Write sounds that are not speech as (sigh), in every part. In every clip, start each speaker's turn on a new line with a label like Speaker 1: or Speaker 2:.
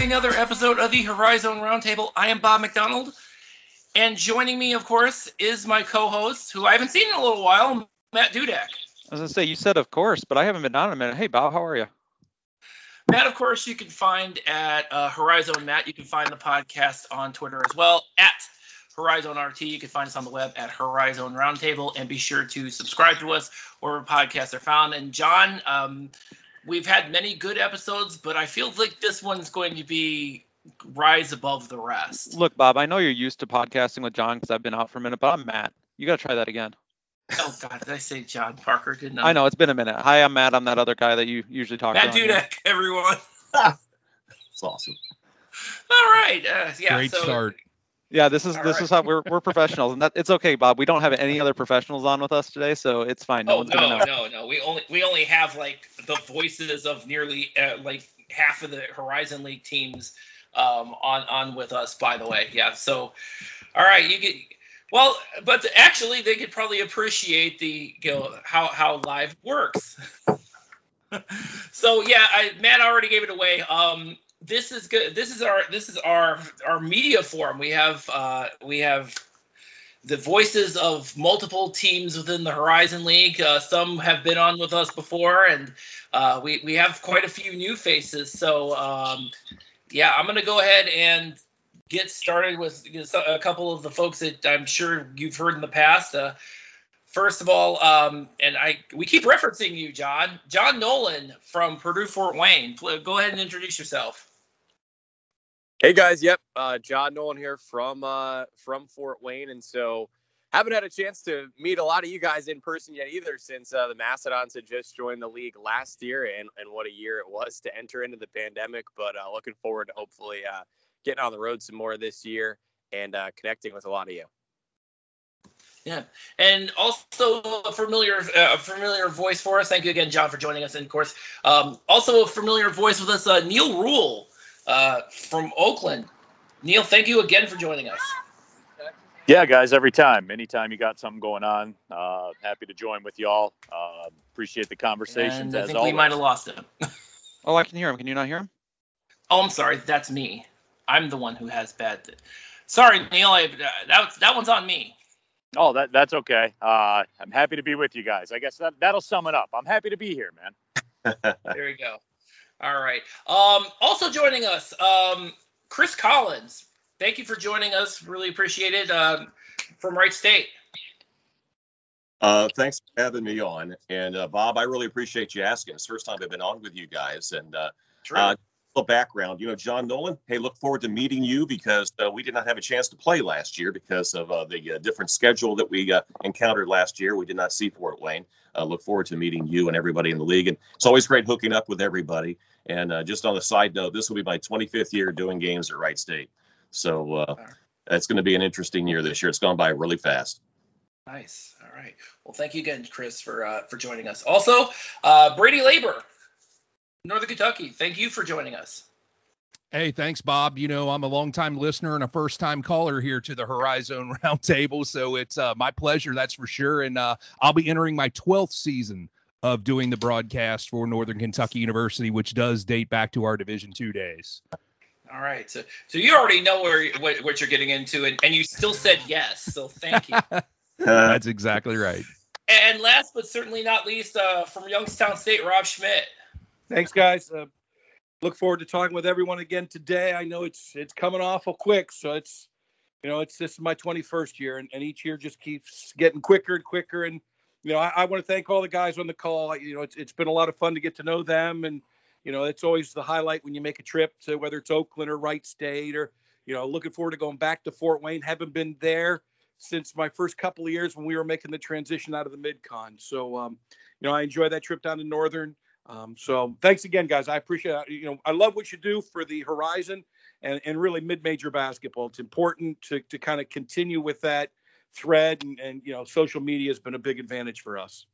Speaker 1: another episode of the Horizon Roundtable. I am Bob McDonald, and joining me, of course, is my co-host, who I haven't seen in a little while, Matt Dudek. I
Speaker 2: was gonna say you said of course, but I haven't been on in a minute. Hey Bob, how are you?
Speaker 1: Matt, of course, you can find at uh, Horizon Matt. You can find the podcast on Twitter as well at Horizon RT. You can find us on the web at Horizon Roundtable, and be sure to subscribe to us wherever podcasts are found. And John, um, we've had many good episodes, but I feel like this one's going to be rise above the rest.
Speaker 2: Look, Bob, I know you're used to podcasting with John because I've been out for a minute, but I'm Matt. You got to try that again.
Speaker 1: Oh God, did I say John Parker? Didn't I?
Speaker 2: I know it's been a minute. Hi, I'm Matt. I'm that other guy that you usually talk
Speaker 1: Matt
Speaker 2: to.
Speaker 1: Matt Dudek, everyone.
Speaker 3: It's awesome.
Speaker 1: All right. Uh, yeah.
Speaker 4: Great
Speaker 1: so,
Speaker 4: start.
Speaker 2: Yeah, this is
Speaker 1: All
Speaker 2: this
Speaker 1: right.
Speaker 2: is how we're we're professionals, and that it's okay, Bob. We don't have any other professionals on with us today, so it's fine. No
Speaker 1: oh
Speaker 2: one's gonna know.
Speaker 1: no, no. We only we only have like the voices of nearly uh, like half of the Horizon League teams um, on on with us. By the way, yeah. So, all right, you get. Well, but actually, they could probably appreciate the you know how how live works. (laughs) so yeah, I, Matt already gave it away. Um, this is good. This is our this is our our media forum. We have uh, we have the voices of multiple teams within the Horizon League. Uh, some have been on with us before, and uh, we we have quite a few new faces. So um, yeah, I'm gonna go ahead and get started with a couple of the folks that I'm sure you've heard in the past. Uh, first of all, um, and I we keep referencing you, John. John Nolan from Purdue Fort Wayne. Go ahead and introduce yourself.
Speaker 3: Hey guys, yep, uh, John Nolan here from uh, from Fort Wayne, and so haven't had a chance to meet a lot of you guys in person yet either, since uh, the Mastodons had just joined the league last year, and and what a year it was to enter into the pandemic. But uh, looking forward to hopefully uh, getting on the road some more this year and uh, connecting with a lot of you.
Speaker 1: Yeah, and also a familiar, uh, familiar voice for us. Thank you again, John, for joining us. And of course, um, also a familiar voice with us, uh, Neil Rule uh, from Oakland. Neil, thank you again for joining us.
Speaker 5: Yeah, guys, every time, anytime you got something going on, uh, happy to join with y'all. Uh, appreciate the conversations
Speaker 1: And I
Speaker 5: as
Speaker 1: think
Speaker 5: always.
Speaker 1: we might have lost him. (laughs)
Speaker 2: Oh, I can hear him. Can you not hear him?
Speaker 1: oh, I'm sorry, that's me. I'm the one who has bad. Sorry, Neil. I, uh, that that one's on me.
Speaker 5: Oh, that that's okay. Uh, I'm happy to be with you guys. I guess that that'll sum it up. I'm happy to be here, man. (laughs)
Speaker 1: There we go. All right. Um, also joining us, um, Chris Collins. Thank you for joining us. Really appreciate it. Um, from Wright State.
Speaker 6: Uh, thanks for having me on. And uh, Bob, I really appreciate you asking. It's the first time I've been on with you guys. And uh,
Speaker 1: True.
Speaker 6: a little background, you know, John Nolan. Hey, look forward to meeting you because uh, we did not have a chance to play last year because of uh, the uh, different schedule that we uh, encountered last year. We did not see Fort Wayne. Uh, look forward to meeting you and everybody in the league. And it's always great hooking up with everybody. And uh, just on a side note, this will be my 25th year doing games at Wright State. So uh, it's going to be an interesting year this year. It's gone by really fast.
Speaker 1: Nice. All right. Well, thank you again, Chris, for uh, for joining us. Also, uh, Brady Labor, Northern Kentucky. Thank you for joining us.
Speaker 4: Hey, thanks, Bob. You know, I'm a longtime listener and a first time caller here to the Horizon (laughs) Roundtable. So it's uh, my pleasure, that's for sure. And uh, I'll be entering my 12th season of doing the broadcast for Northern Kentucky University, which does date back to our Division two days.
Speaker 1: All right. So so you already know where what, what you're getting into, and, and you still said yes. So thank you. (laughs) (laughs)
Speaker 4: That's exactly right.
Speaker 1: and last but certainly not least, uh, from Youngstown State, Rob Schmidt.
Speaker 7: Thanks, guys. Uh, look forward to talking with everyone again today. I know it's it's coming awful quick, so it's you know it's this is my 21st year, and, and each year just keeps getting quicker and quicker. And you know I, I want to thank all the guys on the call. You know it's it's been a lot of fun to get to know them, and you know it's always the highlight when you make a trip to whether it's Oakland or Wright State or you know looking forward to going back to Fort Wayne. Haven't been there since my first couple of years when we were making the transition out of the mid-con. So um, you know I enjoy that trip down to Northern. Um, so thanks again, guys. I appreciate it. You know, I love what you do for the Horizon and, and really mid-major basketball. It's important to, to kind of continue with that thread and, and, you know, social media has been a big advantage for us.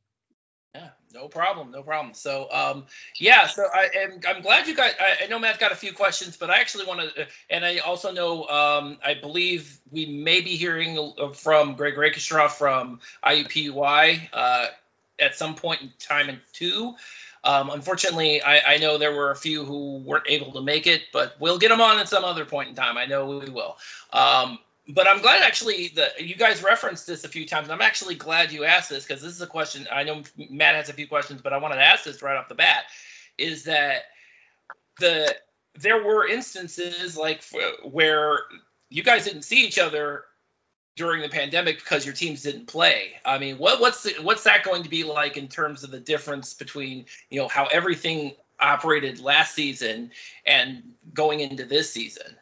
Speaker 1: Yeah, no problem, no problem. So, um, yeah, so I am I'm glad you got. I, I know Matt got a few questions, but I actually want to, and I also know, um, I believe we may be hearing from Greg Rakestraw from IUPUI uh, at some point in time in two. Um, unfortunately, I, I know there were a few who weren't able to make it, but we'll get them on at some other point in time. I know we will. Um, but I'm glad actually that you guys referenced this a few times. I'm actually glad you asked this because this is a question. I know Matt has a few questions, but I wanted to ask this right off the bat. Is that the there were instances like where you guys didn't see each other during the pandemic because your teams didn't play. I mean, what, what's the, what's that going to be like in terms of the difference between you know how everything operated last season and going into this season?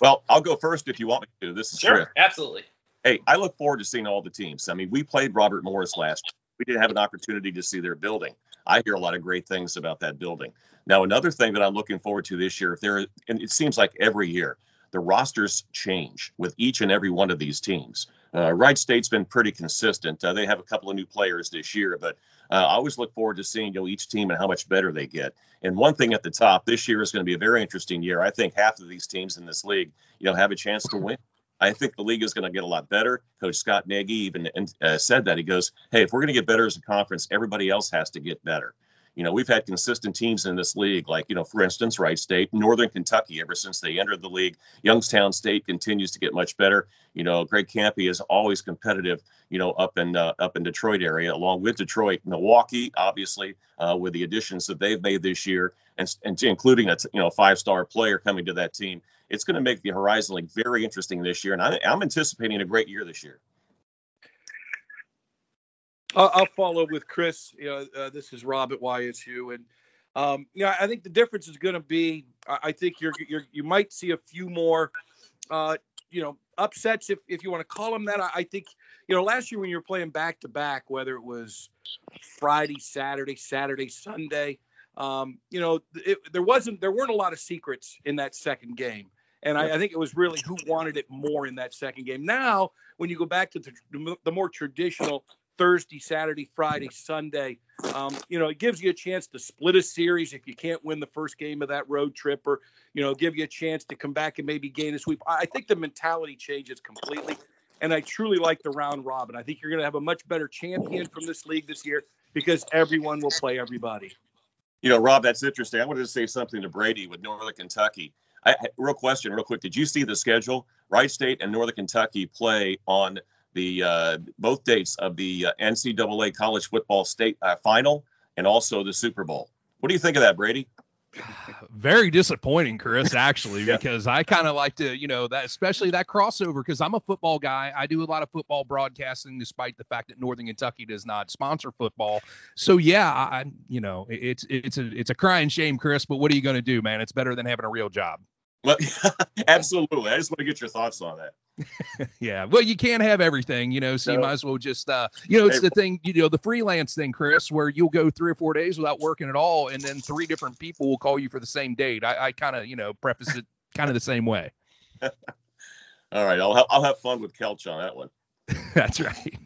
Speaker 6: Well, I'll go first if you want me to. This is
Speaker 1: sure, absolutely.
Speaker 6: Hey, I look forward to seeing all the teams. I mean, we played Robert Morris last. Year. We didn't have an opportunity to see their building. I hear a lot of great things about that building. Now, another thing that I'm looking forward to this year, if there, and it seems like every year, the rosters change with each and every one of these teams. Uh, Wright State's been pretty consistent. Uh, they have a couple of new players this year, but uh, I always look forward to seeing you know each team and how much better they get. And one thing at the top, this year is going to be a very interesting year. I think half of these teams in this league, you know, have a chance to win. I think the league is going to get a lot better. Coach Scott Nagy even uh, said that. He goes, "Hey, if we're going to get better as a conference, everybody else has to get better." You know, we've had consistent teams in this league, like, you know, for instance, Wright State, Northern Kentucky, ever since they entered the league. Youngstown State continues to get much better. You know, Greg Kampe is always competitive, you know, up in uh, up in Detroit area, along with Detroit, Milwaukee, obviously, uh, with the additions that they've made this year, and, and including a you know five star player coming to that team. It's going to make the Horizon League very interesting this year, and I, I'm anticipating a great year this year.
Speaker 7: I'll, I'll follow with Chris. You know, uh, this is Rob at YSU, and um, you know, I think the difference is going to be. I, I think you're, you're you might see a few more, uh, you know, upsets if if you want to call them that. I, I think you know last year when you were playing back to back, whether it was Friday, Saturday, Saturday, Sunday, um, you know, it, there wasn't there weren't a lot of secrets in that second game. And I, I, think it was really who wanted it more in that second game. Now, when you go back to the, the more traditional Thursday, Saturday, Friday, Sunday. Um, you know, it gives you a chance to split a series if you can't win the first game of that road trip, or you know, give you a chance to come back and maybe gain a sweep. I think the mentality changes completely, and I truly like the round robin. I think you're going to have a much better champion from this league this year because everyone will play everybody.
Speaker 6: You know, Rob, that's interesting. I wanted to say something to Brady with Northern Kentucky. I, real question, real quick. Did you see the schedule? Wright State and Northern Kentucky play on the uh, both dates of the uh, NCAA college football state uh, final and also the Super Bowl. What do you think of that, Brady? (sighs)
Speaker 4: Very disappointing, Chris, actually, (laughs) yeah. because I kind of like to, you know, that especially that crossover because I'm a football guy. I do a lot of football broadcasting, despite the fact that Northern Kentucky does not sponsor football. So yeah, I, you know, it's it's a it's a crying shame, Chris. But what are you going to do, man? It's better than having a real job.
Speaker 6: Well, (laughs) absolutely. I just want to get your thoughts on
Speaker 4: that. (laughs) yeah. Well, you can't have everything, you know, so no. you might as well just, uh, you know, it's the thing, you know, the freelance thing, Chris, where you'll go three or four days without working at all. And then three different people will call you for the same date. I, I kind of, you know, preface it kind of the same way. (laughs)
Speaker 6: all right. I'll, ha- I'll have fun with Kelch on that one.
Speaker 4: That's right.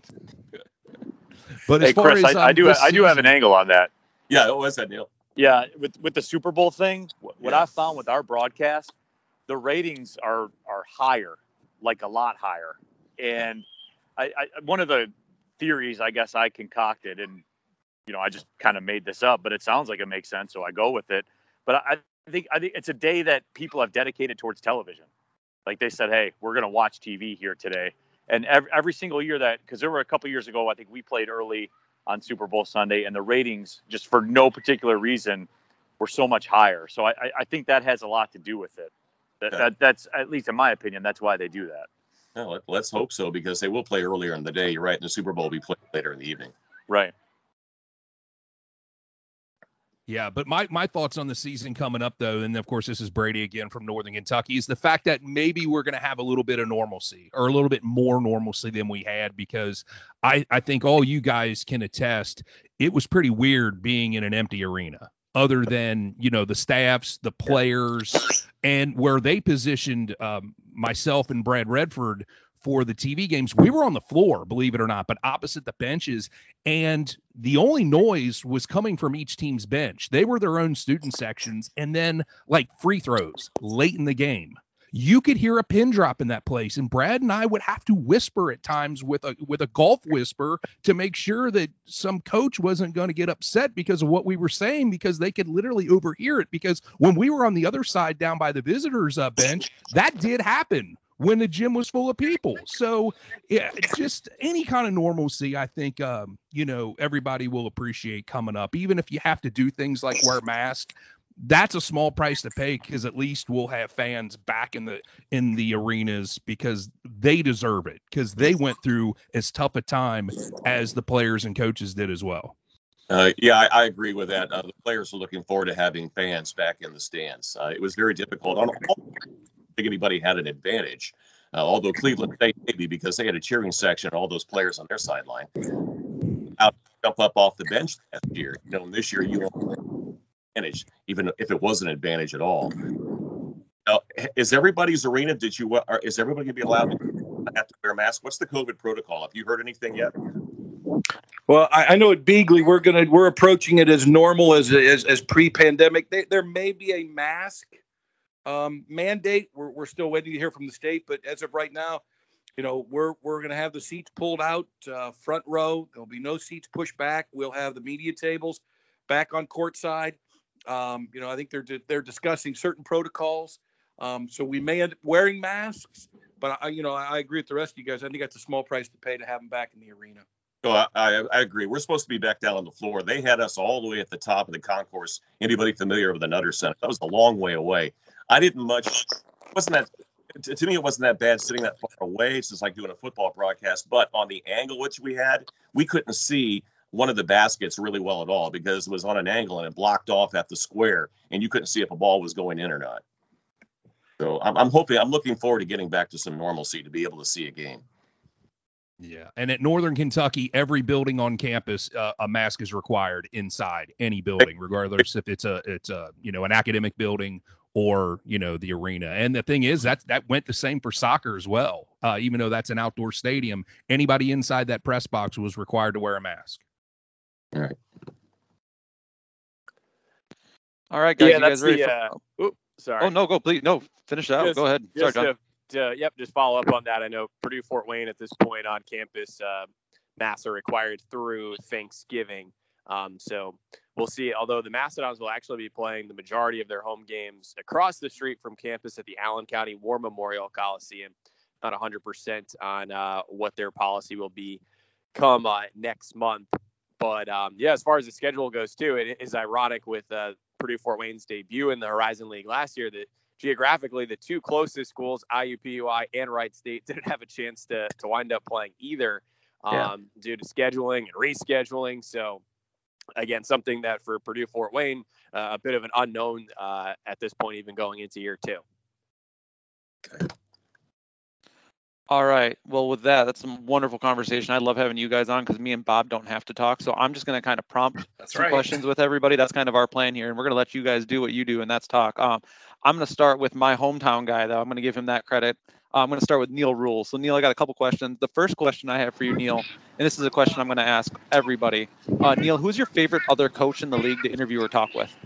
Speaker 4: But
Speaker 5: hey, Chris, as, um, I, I, do, I season, do have an angle on that.
Speaker 6: Yeah. What was that, Neil?
Speaker 5: Yeah, with with the Super Bowl thing, what yeah. I found with our broadcast, the ratings are are higher, like a lot higher. And I, I one of the theories I guess I concocted, and you know I just kind of made this up, but it sounds like it makes sense, so I go with it. But I, I think I think it's a day that people have dedicated towards television. Like they said, hey, we're gonna watch TV here today. And every, every single year that, because there were a couple years ago, I think we played early on Super Bowl Sunday, and the ratings, just for no particular reason, were so much higher. So I, I think that has a lot to do with it. That, that, that's at least in my opinion, that's why they do that.
Speaker 6: Well, let's hope so because they will play earlier in the day. You're right. And the Super Bowl will be played later in the evening.
Speaker 5: Right.
Speaker 4: Yeah, but my my thoughts on the season coming up though, and of course this is Brady again from Northern Kentucky, is the fact that maybe we're going to have a little bit of normalcy or a little bit more normalcy than we had because I I think all you guys can attest it was pretty weird being in an empty arena other than you know the staffs, the players, and where they positioned um, myself and Brad Redford for the TV games, we were on the floor, believe it or not, but opposite the benches. And the only noise was coming from each team's bench. They were their own student sections. And then, like free throws late in the game, you could hear a pin drop in that place. And Brad and I would have to whisper at times with a with a golf whisper to make sure that some coach wasn't going to get upset because of what we were saying because they could literally overhear it. Because when we were on the other side down by the visitors uh, bench, that did happen when the gym was full of people. So yeah, just any kind of normalcy, I think um, you know everybody will appreciate coming up, even if you have to do things like wear mask. That's a small price to pay because at least we'll have fans back in the in the arenas because they deserve it because they went through as tough a time as the players and coaches did as well.
Speaker 6: Uh, yeah, I, I, agree with that. Uh, the players are looking forward to having fans back in the stands. Uh, it was very difficult. I don't think anybody had an advantage. Uh, although Cleveland State maybe because they had a cheering section and all those players on their sideline. Out jump up off the bench last year. You know, this year you advantage, even if it was an advantage at all. Is everybody's arena? Did you? Are, is everybody gonna be allowed to have to wear a mask? What's the COVID protocol? Have you heard anything yet?
Speaker 7: Well, I, I, know at Beeghly we're gonna we're approaching it as normal as as, as pre-pandemic. There may be a mask um, mandate. We're, we're still waiting to hear from the state, but as of right now, you know we're we're gonna have the seats pulled out uh, front row. There'll be no seats pushed back. We'll have the media tables back on court side. Um, you know, I think they're they're discussing certain protocols. Um, so we may end up wearing masks, but I, you know, I, agree with the rest of you guys. I think that's a small price to pay to have them back in the arena.
Speaker 6: Oh, I, I, agree. We're supposed to be back down on the floor. They had us all the way at the top of the concourse. Anybody familiar with the Nutter Center? That was a long way away. I didn't much. Wasn't that to me? It wasn't that bad sitting that far away. It's just like doing a football broadcast. But on the angle which we had, we couldn't see one of the baskets really well at all because it was on an angle and it blocked off at the square, and you couldn't see if a ball was going in or not. So I'm, I'm hoping. I'm looking forward to getting back to some normalcy to be able to see a game.
Speaker 4: Yeah, and at Northern Kentucky, every building on campus, uh, a mask is required inside any building, regardless if it's a it's a you know an academic building or you know the arena. And the thing is that that went the same for soccer as well. Uh, even though that's an outdoor stadium, anybody inside that press box was required to wear a mask.
Speaker 6: All right.
Speaker 2: All right, guys. Yeah, you guys ready? The, for, uh,
Speaker 3: oops, sorry.
Speaker 2: Oh no, go please. No, finish that. out. Just, go ahead. Sorry, John.
Speaker 3: To, to, yep, just follow up on that. I know Purdue Fort Wayne at this point on campus, uh, masks are required through Thanksgiving. Um, so we'll see. Although the Mastodons will actually be playing the majority of their home games across the street from campus at the Allen County War Memorial Coliseum. Not 100% on uh, what their policy will be come uh, next month. But um, yeah, as far as the schedule goes too, it is ironic with uh, Purdue Fort Wayne's debut in the Horizon League last year that geographically, the two closest schools, IUPUI and Wright State, (laughs) didn't have a chance to to wind up playing either um, yeah. due to scheduling and rescheduling. So again, something that for Purdue Fort Wayne, uh, a bit of an unknown uh, at this point, even going into year two.
Speaker 2: Okay. All right. Well, with that, that's some wonderful conversation. I love having you guys on because me and Bob don't have to talk. So I'm just going to kind of prompt that's some right. questions with everybody. That's kind of our plan here, and we're going to let you guys do what you do, and that's talk. Um, I'm going to start with my hometown guy, though. I'm going to give him that credit. Uh, I'm going to start with Neil Rule. So, Neil, I got a couple questions. The first question I have for you, Neil, and this is a question I'm going to ask everybody. Uh, Neil, who's your favorite other coach in the league to interview or talk with?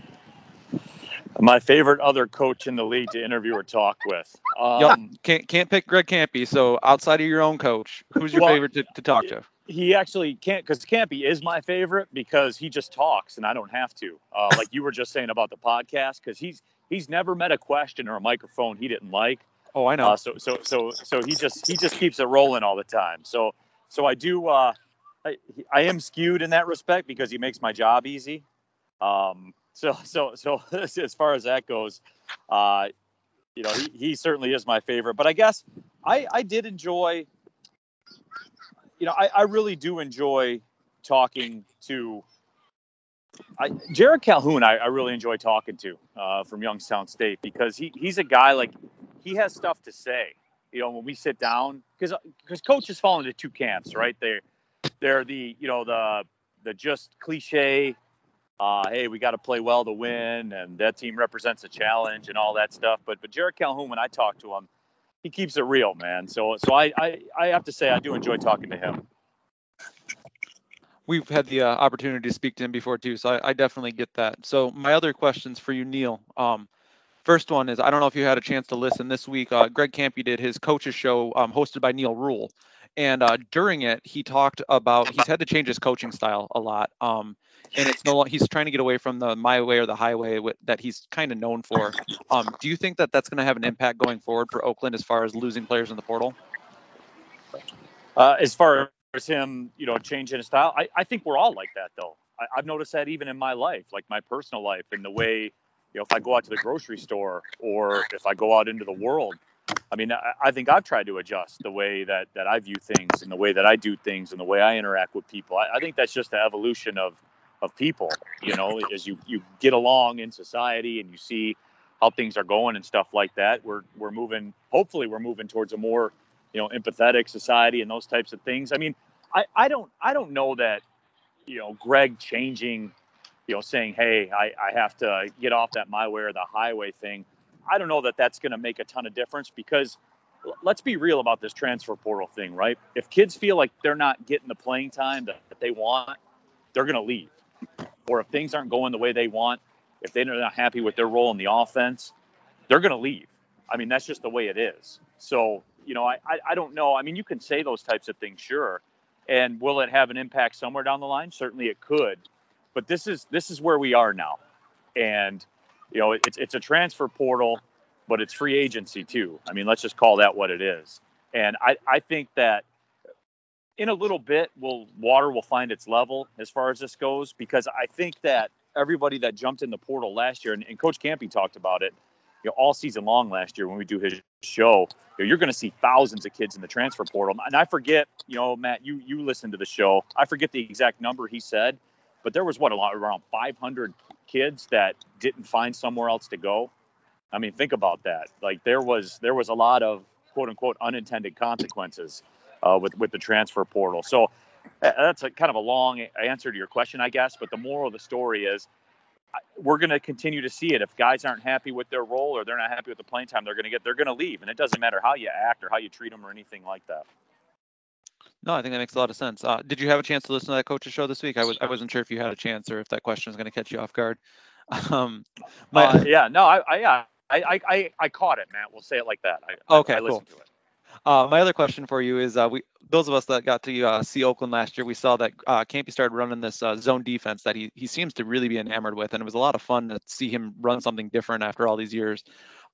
Speaker 5: My favorite other coach in the league to interview or talk with.
Speaker 2: Um, yep. Can't can't pick Greg Kampe. So outside of your own coach, who's your well, favorite to, to talk to?
Speaker 5: He actually can't because Kampe is my favorite because he just talks and I don't have to. Uh, (laughs) like you were just saying about the podcast, because he's he's never met a question or a microphone he didn't like.
Speaker 2: Oh, I know.
Speaker 5: Uh, so so so so he just he just keeps it rolling all the time. So so I do. Uh, I, I am skewed in that respect because he makes my job easy. Um, so so so (laughs) as far as that goes, uh, you know, he, he certainly is my favorite. But I guess I I did enjoy. You know, I, I really do enjoy talking to I, Jerrod Calhoun, I, I, really enjoy talking to uh, from Youngstown State because he, he's a guy like he has stuff to say. You know, when we sit down, because because coaches fall into two camps, right? They they're the you know the the just cliche, uh, hey, we got to play well to win, and that team represents a challenge and all that stuff. But but Jerrod Calhoun, when I talk to him, he keeps it real, man. So so I I, I have to say I do enjoy talking to him
Speaker 2: we've had the uh, opportunity to speak to him before too, so I, I, definitely get that. So my other questions for you, Neil. Um, First one is I don't know if you had a chance to listen this week. Uh, Greg Kampe did his coaches show um, hosted by Neil Rule, and uh, during it he talked about he's had to change his coaching style a lot. Um, and it's no he's trying to get away from the my way or the highway that he's kind of known for. Um, do you think that that's going to have an impact going forward for Oakland as far as losing players in the portal?
Speaker 5: Uh, as far as him, you know, changing his style, I, I think we're all like that though. I, I've noticed that even in my life, like my personal life, and the way you know, if I go out to the grocery store or if I go out into the world, I mean, I, I, think I've tried to adjust the way that, that I view things and the way that I do things and the way I interact with people. I, I think that's just the evolution of, of people, you know, as you, you get along in society and you see how things are going and stuff like that. We're, we're moving, hopefully we're moving towards a more, you know, empathetic society and those types of things. I mean, I, I don't, I don't know that, you know, Greg changing you know, saying, hey, I, I have to get off that my way or the highway thing. I don't know that that's going to make a ton of difference because let's be real about this transfer portal thing, right? If kids feel like they're not getting the playing time that, that they want, they're going to leave. Or if things aren't going the way they want, if they're not happy with their role in the offense, they're going to leave. I mean, that's just the way it is. So, you know, I, I, I don't know. I mean, you can say those types of things, sure. And will it have an impact somewhere down the line? Certainly it could but this is this is where we are now, and you know it's it's a transfer portal, but it's free agency too. I mean, let's just call that what it is. And I I think that in a little bit, will water will find its level as far as this goes because I think that everybody that jumped in the portal last year, and, and Coach Kampe talked about it, you know, all season long last year when we do his show, you know, you're going to see thousands of kids in the transfer portal. And I forget, you know, Matt, you you listened to the show. I forget the exact number he said, but there was what a lot around 500 kids that didn't find somewhere else to go. I mean, think about that. Like there was there was a lot of quote unquote unintended consequences uh, with with the transfer portal. So that's a kind of a long answer to your question, I guess. But the moral of the story is we're going to continue to see it. If guys aren't happy with their role or they're not happy with the playing time, they're going to get they're going to leave, and it doesn't matter how you act or how you treat them or anything like that.
Speaker 2: No, I think that makes a lot of sense. Uh, did you have a chance to listen to that coach's show this week? I was I wasn't sure if you had a chance or if that question was going to catch you off guard. (laughs)
Speaker 5: Um, my, uh, yeah, no, I, I yeah, I, I I caught it, Matt. We'll say it like that. I,
Speaker 2: okay, I, I cool. Uh, my other question for you is, uh, we those of us that got to uh, see Oakland last year, we saw that uh, Kampe started running this uh, zone defense that he he seems to really be enamored with, and it was a lot of fun to see him run something different after all these years.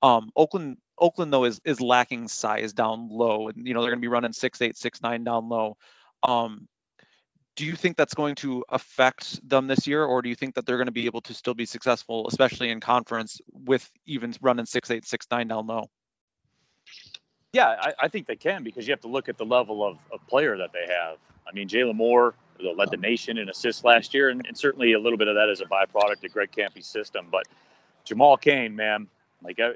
Speaker 2: Um, Oakland Oakland though is is lacking size down low, and you know they're going to be running six eight six nine down low. Um, do you think that's going to affect them this year, or do you think that they're going to be able to still be successful, especially in conference, with even running six eight six nine down low?
Speaker 5: Yeah, I, I, think they can because you have to look at the level of, of player that they have. I mean, Jalen Moore led the nation in assists last year, and, and, certainly a little bit of that is a byproduct of Greg Kampe's system. But Jamal Cain, man, like uh,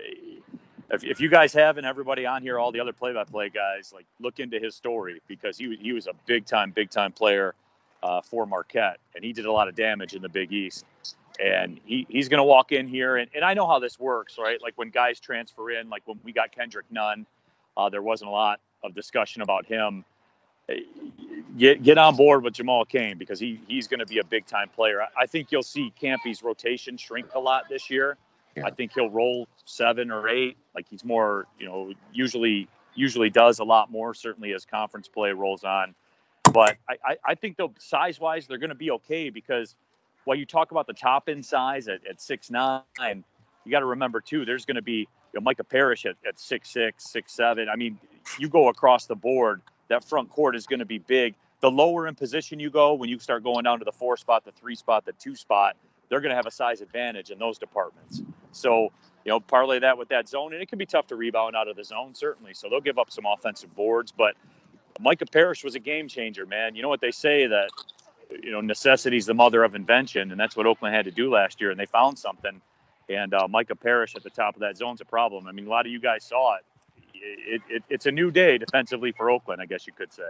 Speaker 5: if, if you guys haven't, everybody on here, all the other play-by-play guys, like look into his story because he he was a big time, big time player uh, for Marquette, and he did a lot of damage in the Big East. And he, he's going to walk in here, and, and I know how this works, right? Like when guys transfer in, like when we got Kendrick Nunn, uh, there wasn't a lot of discussion about him. Get get on board with Jamal Cain because he he's going to be a big time player. I, I think you'll see Kampe's rotation shrink a lot this year yeah. I think he'll roll seven or eight. Like he's more, you know, usually usually does a lot more. Certainly as conference play rolls on. But I, I, I think though size wise they're going to be okay because while you talk about the top end size at, at six nine, you got to remember too. There's going to be you know, Micah Parrish at, at six six six seven. I mean, you go across the board. That front court is going to be big. The lower in position you go, when you start going down to the four spot, the three spot, the two spot, they're going to have a size advantage in those departments. So, you know, parlay that with that zone, and it can be tough to rebound out of the zone, certainly. So they'll give up some offensive boards, but Micah Parrish was a game changer, man. You know what they say that, you know, necessity is the mother of invention, and that's what Oakland had to do last year, and they found something. And uh, Micah Parrish at the top of that zone's a problem. I mean, a lot of you guys saw it. It, it. It's a new day defensively for Oakland, I guess you could say.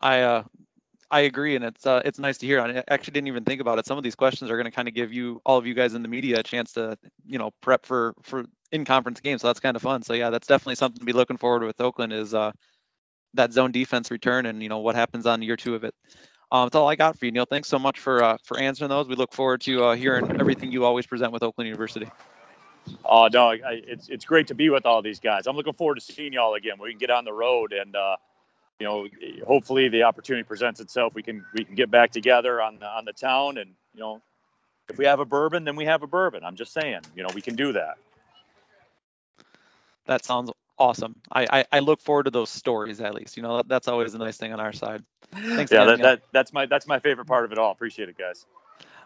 Speaker 2: I uh, I agree, and it's uh, it's nice to hear. I actually didn't even think about it. Some of these questions are going to kind of give you all of you guys in the media a chance to you know prep for for in conference games. So that's kind of fun. So yeah, that's definitely something to be looking forward to with Oakland is uh, that zone defense return and you know what happens on year two of it. Um, that's all I got for you, Neil. Thanks so much for uh, for answering those. We look forward to uh, hearing everything you always present with Oakland University.
Speaker 5: Oh no, I, it's it's great to be with all these guys. I'm looking forward to seeing y'all again. We can get on the road and uh, you know, hopefully the opportunity presents itself. We can we can get back together on the, on the town, and you know, if we have a bourbon, then we have a bourbon. I'm just saying, you know, we can do that.
Speaker 2: That sounds awesome. I, I, I look forward to those stories at least. You know, that, that's always a nice thing on our side.
Speaker 5: Thanks. Yeah, that, that, that's my that's my favorite part of it all. Appreciate it, guys.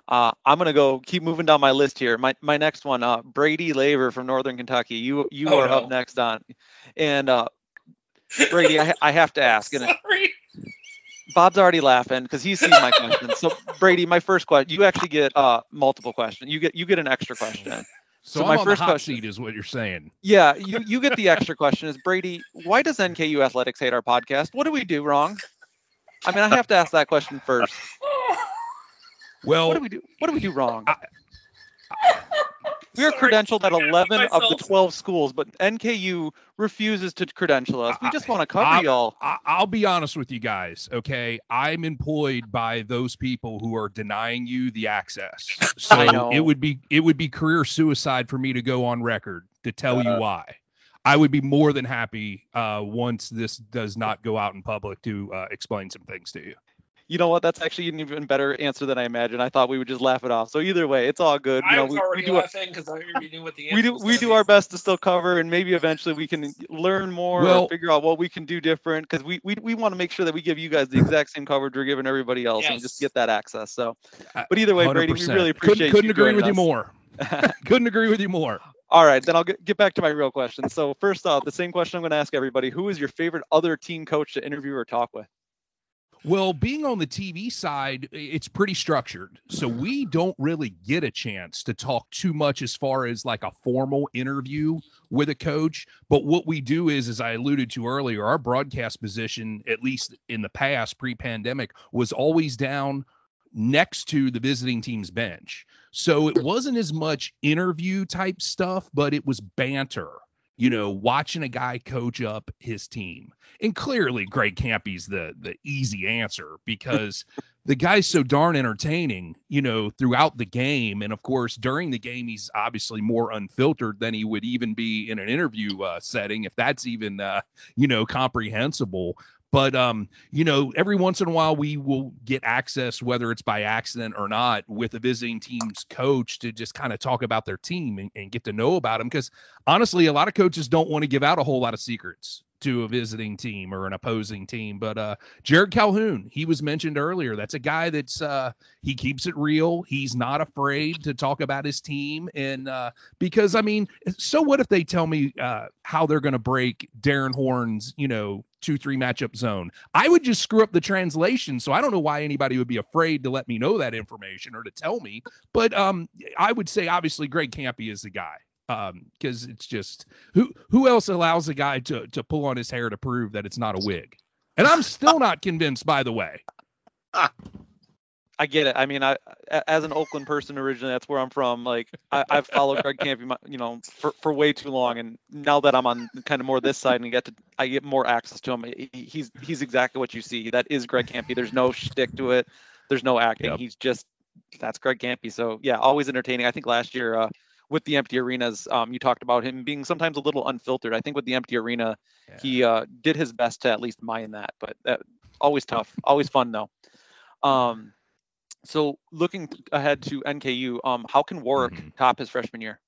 Speaker 2: Uh, I'm gonna go keep moving down my list here. My my next one, uh, Brady Laver from Northern Kentucky. You you oh, are no. up next on, and uh, Brady, I, I have to (laughs) ask. And Sorry. Bob's already laughing because he's seen my question. So Brady, my first question, you actually get uh multiple questions. You get you get an extra question. (laughs)
Speaker 4: So, so my first question seat is what you're saying.
Speaker 2: Yeah, you (laughs) you get the extra question is Brady, why does NKU Athletics hate our podcast? What do we do wrong? I mean, I have to ask that question first.
Speaker 4: Well,
Speaker 2: what do we do? What do we do wrong? I, we are credentialed at 11 of the 12 schools, but NKU refuses to credential us. We just want to cover I, y'all.
Speaker 4: I, will be honest with you guys, okay? I'm employed by those people who are denying you the access. (laughs) So it would be it would be career suicide for me to go on record to tell uh, you why. I would be more than happy uh, once this does not go out in public to uh, explain some things to you
Speaker 2: you know what? That's actually an even better answer than I imagined. I thought we would just laugh it off. So either way, it's all good.
Speaker 1: You
Speaker 2: know,
Speaker 1: was we, already we do laughing because I already knew what the
Speaker 2: we do. We do our best to still cover, and maybe eventually we can learn more well, or figure out what we can do different. Because we we, we want to make sure that we give you guys the exact same coverage we're giving everybody else, yes. and just get that access. So, but either way, 100%. Brady, we really appreciate.
Speaker 4: Couldn't, couldn't agree with
Speaker 2: us.
Speaker 4: you more. (laughs) (laughs) couldn't agree with you more.
Speaker 2: All right, then I'll get, get back to my real question. So first off, the same question I'm going to ask everybody: Who is your favorite other team coach to interview or talk with?
Speaker 4: Well, being on the TV side, it's pretty structured. So we don't really get a chance to talk too much as far as like a formal interview with a coach. But what we do is, as I alluded to earlier, our broadcast position, at least in the past, pre pandemic, was always down next to the visiting team's bench. So it wasn't as much interview type stuff, but it was banter you know, watching a guy coach up his team. And clearly Greg Kampe's the the easy answer because the guy's so darn entertaining, you know, throughout the game. And of course, during the game, he's obviously more unfiltered than he would even be in an interview uh, setting, if that's even, uh, you know, comprehensible. But um, you know, every once in a while we will get access, whether it's by accident or not, with a visiting team's coach to just kind of talk about their team and, and get to know about them. Because honestly, a lot of coaches don't want to give out a whole lot of secrets to a visiting team or an opposing team. But uh, Jerrod Calhoun, he was mentioned earlier. That's a guy that's uh, he keeps it real. He's not afraid to talk about his team, and uh, because I mean, so what if they tell me uh, how they're going to break Darrin Horn's, you know, two three matchup zone? I would just screw up the translation. So I don't know why anybody would be afraid to let me know that information or to tell me. But um, I would say obviously Greg Kampe is the guy because um, it's just who who else allows a guy to to pull on his hair to prove that it's not a wig? And I'm still not convinced, by the way.
Speaker 2: I get it. I mean, I as an Oakland person originally, that's where I'm from. Like, I, have followed Greg Kampe, you know, for, for way too long, and now that I'm on kind of more this side and get to, I get more access to him. He's he's exactly what you see. That is Greg Kampe. There's no shtick to it. There's no acting. Yep. He's just that's Greg Kampe. So yeah, always entertaining. I think last year, uh, with the empty arenas, um, you talked about him being sometimes a little unfiltered. I think with the empty arena, yeah. he uh, did his best to at least mind that, but uh, always tough, (laughs) always fun though. Um, so looking ahead to NKU, um, how can Warrick mm-hmm. top his freshman year?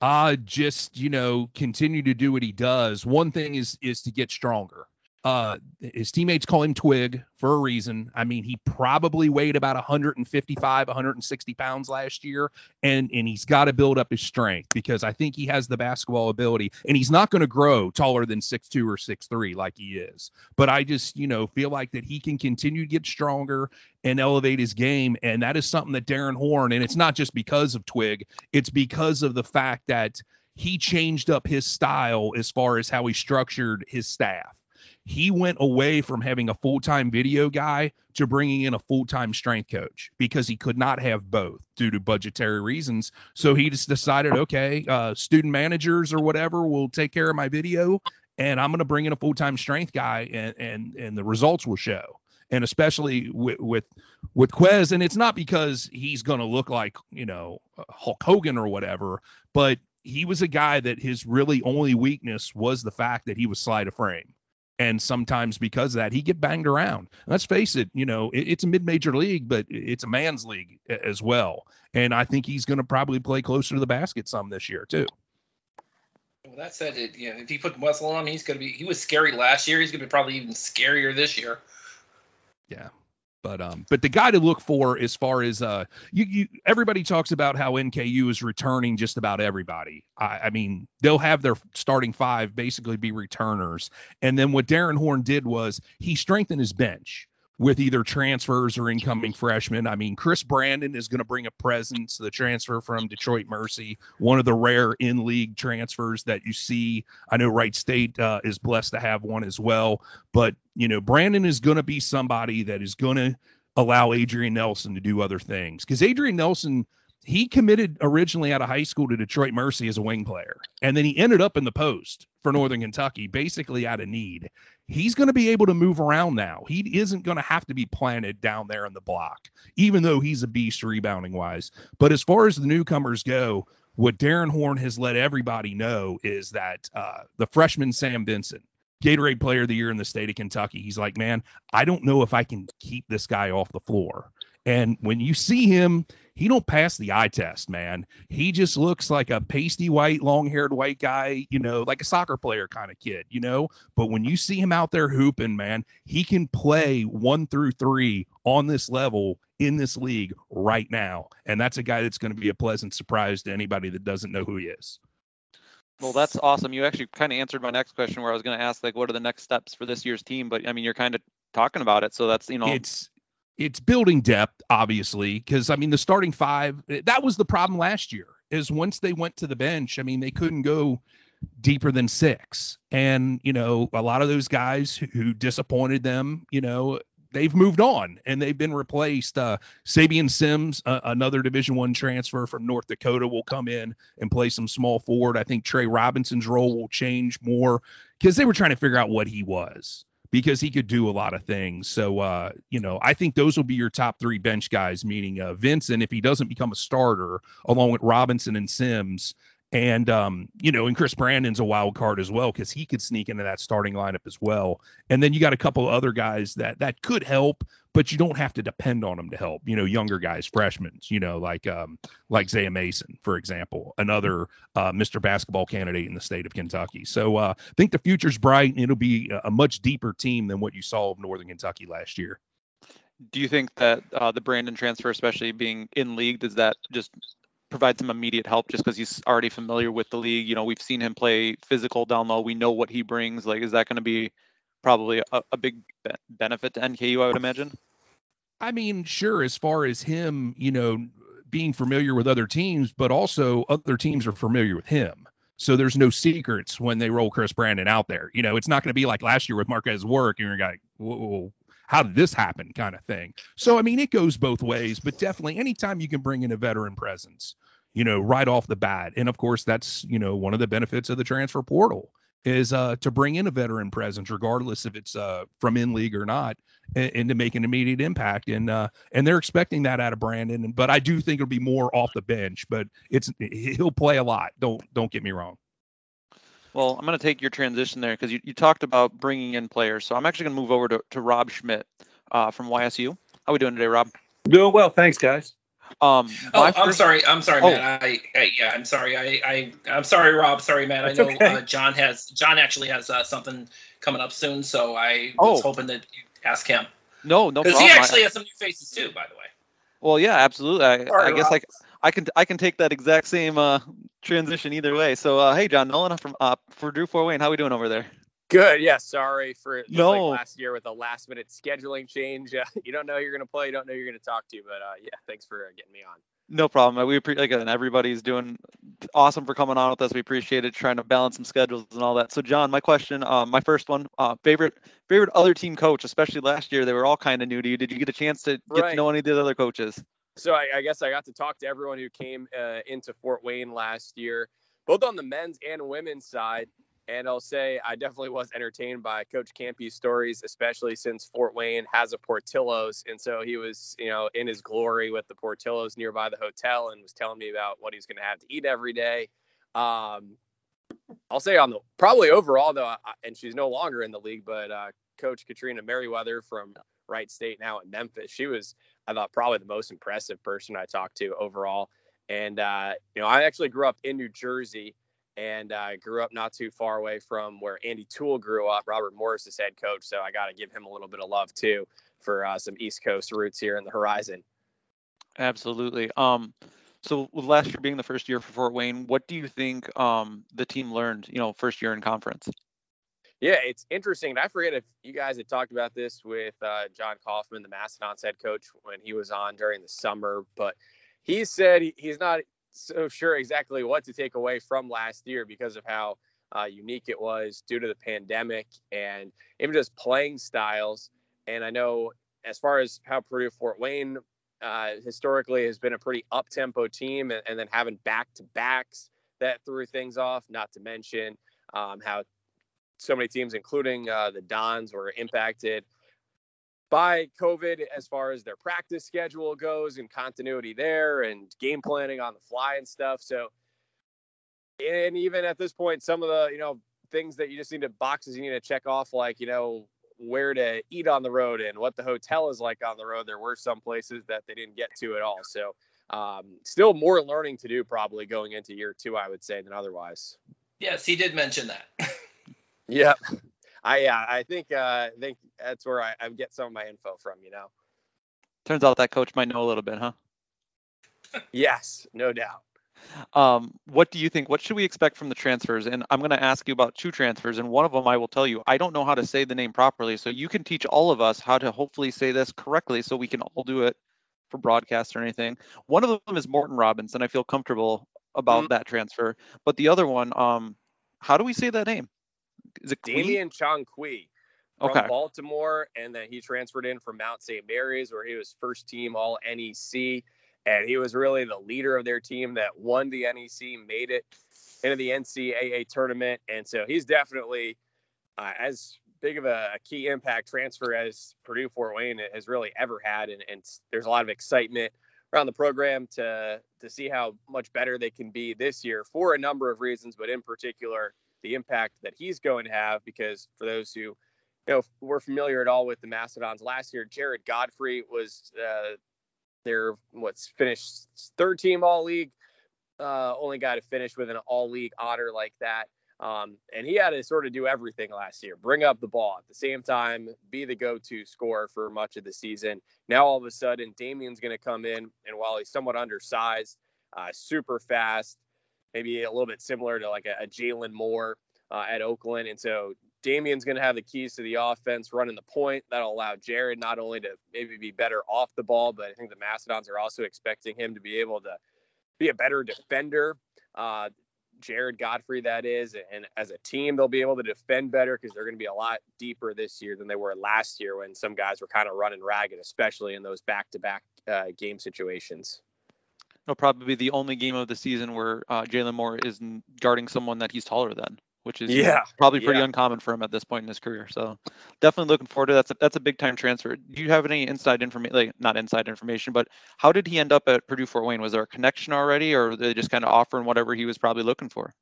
Speaker 4: Uh, just you know, continue to do what he does. One thing is is to get stronger. Uh, his teammates call him Twig for a reason. I mean, he probably weighed about 155, 160 pounds last year, and and he's got to build up his strength because I think he has the basketball ability, and he's not going to grow taller than six two or six three like he is. But I just you know feel like that he can continue to get stronger and elevate his game, and that is something that Darrin Horn, and it's not just because of Twig, it's because of the fact that he changed up his style as far as how he structured his staff he went away from having a full-time video guy to bringing in a full-time strength coach because he could not have both due to budgetary reasons so he just decided okay uh, student managers or whatever will take care of my video and i'm going to bring in a full-time strength guy and and and the results will show and especially with with with Quez. And it's not because he's going to look like you know Hulk Hogan or whatever, but he was a guy that his really only weakness was the fact that he was slight of frame. And sometimes because of that, he get banged around. Let's face it, you know, it, it's a mid-major league, but it's a man's league as well. And I think he's going to probably play closer to the basket some this year too.
Speaker 1: Well, that said, it, you know, if he put Wessel on, he's going to be. He was scary last year. He's going to be probably even scarier this year.
Speaker 4: Yeah, but um, but the guy to look for as far as uh, you, you everybody talks about how NKU is returning just about everybody. I, I mean, they'll have their starting five basically be returners, and then what Darrin Horn did was he strengthened his bench with either transfers or incoming freshmen. I mean, Chris Brandon is going to bring a presence, the transfer from Detroit Mercy, one of the rare in league transfers that you see. I know Wright State uh, is blessed to have one as well, but, you know, Brandon is going to be somebody that is going to allow Adrian Nelson to do other things because Adrian Nelson he committed originally out of high school to Detroit Mercy as a wing player, and then he ended up in the post for Northern Kentucky, basically out of need. He's going to be able to move around now. He isn't going to have to be planted down there in the block, even though he's a beast rebounding wise. But as far as the newcomers go, what Darrin Horn has let everybody know is that uh, the freshman Sam Vinson, Gatorade Player of the Year in the state of Kentucky, he's like, man, I don't know if I can keep this guy off the floor. And when you see him, he don't pass the eye test, man. He just looks like a pasty white, long-haired white guy, you know, like a soccer player kind of kid, you know. But when you see him out there hooping, man, he can play one through three on this level in this league right now. And that's a guy that's going to be a pleasant surprise to anybody that doesn't know who he is.
Speaker 2: Well, that's awesome. You actually kind of answered my next question where I was going to ask, like, what are the next steps for this year's team? But I mean, you're kind of talking about it. So that's, you know,
Speaker 4: it's it's building depth, obviously, because I mean the starting five that was the problem last year. Is once they went to the bench, I mean they couldn't go deeper than six, and you know a lot of those guys who disappointed them, you know they've moved on and they've been replaced. Uh, Sabian Sims, uh, another Division One transfer from North Dakota, will come in and play some small forward. I think Trey Robinson's role will change more because they were trying to figure out what he was because he could do a lot of things. So, uh, you know, I think those will be your top three bench guys, meaning uh, Vinson, if he doesn't become a starter, along with Robinson and Sims. And, um, you know, and Chris Brandon's a wild card as well because he could sneak into that starting lineup as well. And then you got a couple other guys that that could help, but you don't have to depend on them to help. You know, younger guys, freshmen, you know, like um, like Zaya Mason, for example, another uh, Mr. Basketball candidate in the state of Kentucky. So uh, I think the future's bright. And it'll be a much deeper team than what you saw of Northern Kentucky last year.
Speaker 2: Do you think that uh, the Brandon transfer, especially being in league, does that just provide some immediate help just because he's already familiar with the league? You know, we've seen him play physical down low. We know what he brings. Like, is that going to be probably a, a big be- benefit to NKU, I would imagine.
Speaker 4: I mean, sure, as far as him, you know, being familiar with other teams, but also other teams are familiar with him. So there's no secrets when they roll Chris Brandon out there. You know, it's not going to be like last year with Marquez Warrick and you're like, whoa, how did this happen kind of thing. So, I mean, it goes both ways, but definitely anytime you can bring in a veteran presence, you know, right off the bat. And of course, that's, you know, one of the benefits of the transfer portal is uh, to bring in a veteran presence, regardless if it's uh, from in league or not, and, and, to make an immediate impact. And uh, and they're expecting that out of Brandon. But I do think it'll be more off the bench. But it's he'll play a lot. Don't don't get me wrong.
Speaker 2: Well, I'm going to take your transition there because you, you talked about bringing in players. So I'm actually going to move over to, to Rob Schmidt uh, from YSU. How are we doing today, Rob?
Speaker 7: Doing well, thanks, guys.
Speaker 1: Um, oh, i I'm sorry. I'm sorry, oh. man. I, I, yeah, I'm sorry. I, I, I'm sorry, Rob. Sorry, man. That's I know okay. uh, John has John actually has uh, something coming up soon, so I oh. was hoping that you ask him.
Speaker 2: No, no,
Speaker 1: because he actually has some new faces too, by the way.
Speaker 2: Well, yeah, absolutely. I, sorry, I guess like I can I can take that exact same uh, transition either way. So, uh, hey, John Nolan from uh, Purdue Fort Wayne, how we doing over there?
Speaker 3: Good. Yeah. Sorry for no. like last year with a last minute scheduling change. (laughs) Uh, you don't know you're going to play. You don't know you're going to talk to. But uh, yeah, thanks for uh, getting me on.
Speaker 2: No problem. We appreciate again. Everybody's doing awesome for coming on with us. We appreciate it. Trying to balance some schedules and all that. So, John, my question, uh, my first one, uh, favorite favorite other team coach, especially last year. They were all kind of new to you. Did you get a chance to get right. to know any of the other coaches?
Speaker 3: So I, I, guess I got to talk to everyone who came uh, into Fort Wayne last year, both on the men's and women's side. And I'll say I definitely was entertained by Coach Kampe's stories, especially since Fort Wayne has a Portillo's. And so he was, you know, in his glory with the Portillo's nearby the hotel and was telling me about what he's going to have to eat every day. Um, I'll say on the probably overall though, and she's no longer in the league, but uh, Coach Katrina Merriweather from Wright State now in Memphis, she was I thought probably the most impressive person I talked to overall. And uh, you know, I actually grew up in New Jersey, and I uh, grew up not too far away from where Andy Toole grew up. Robert Morris is head coach, so I got to give him a little bit of love too for uh, some East Coast roots here in the horizon.
Speaker 2: Absolutely. Um, so with last year being the first year for Fort Wayne, what do you think um, the team learned? You know, first year in conference.
Speaker 3: Yeah, it's interesting. I forget if you guys had talked about this with uh, Jon Coffman, the Mastodons head coach, when he was on during the summer, but he said he's not so sure exactly what to take away from last year because of how uh, unique it was due to the pandemic and even just playing styles. And I know as far as how Purdue Fort Wayne uh, historically has been a pretty up tempo team, and, and, then having back to backs that threw things off, not to mention um, how so many teams, including uh, the Dons, were impacted by COVID as far as their practice schedule goes and continuity there and game planning on the fly and stuff. So, and even at this point, some of the, you know, things that you just need to boxes you need to check off, like, you know, where to eat on the road and what the hotel is like on the road. There were some places that they didn't get to at all. So, um, still more learning to do probably going into year two, I would say, than otherwise.
Speaker 1: Yes, he did mention that.
Speaker 3: Yeah, I yeah, I think uh, I think that's where I, I get some of my info from. You know.
Speaker 2: Turns out that coach might know a little bit, huh?
Speaker 3: yes, no doubt.
Speaker 2: Um, what do you think? What should we expect from the transfers? And I'm going to ask you about two transfers, and one of them I will tell you I don't know how to say the name properly, so you can teach all of us how to hopefully say this correctly, so we can all do it for broadcast or anything. One of them is Morton Robinson. I feel comfortable about mm-hmm. that transfer, but the other one, um, how do we say that name?
Speaker 3: Is it Damian Chong Qui from okay. Baltimore, and then he transferred in from Mount St. Mary's, where he was first team All NEC, and he was really the leader of their team that won the NEC, made it into the NCAA tournament, and so he's definitely uh, as big of a, a, key impact transfer as Purdue Fort Wayne has really ever had, and, and there's a lot of excitement around the program to to see how much better they can be this year for a number of reasons, but in particular the impact that he's going to have because for those who you know were familiar at all with the Mastodons last year, Jarred Godfrey was uh, their what's finished third team all league, uh, only guy to finish with an all league honor like that. Um, and he had to sort of do everything last year bring up the ball at the same time, be the go to scorer for much of the season. Now, all of a sudden, Damian's going to come in, and while he's somewhat undersized, uh, super fast, maybe a little bit similar to like a, a Jalen Moore uh, at Oakland. And so Damian's going to have the keys to the offense, running the point. That'll allow Jarred not only to maybe be better off the ball, but I think the Mastodons are also expecting him to be able to be a better defender. Uh, Jarred Godfrey, that is, and as a team, they'll be able to defend better because they're going to be a lot deeper this year than they were last year when some guys were kind of running ragged, especially in those back-to-back uh, game situations
Speaker 2: it'll probably be the only game of the season where uh, Jalen Moore is guarding someone that he's taller than, which is yeah, probably pretty yeah. uncommon for him at this point in his career. So definitely looking forward to that. That's a, that's a big time transfer. Do you have any inside information, like not inside information, but how did he end up at Purdue Fort Wayne? Was there a connection already, or they just kind of offering whatever he was probably looking for?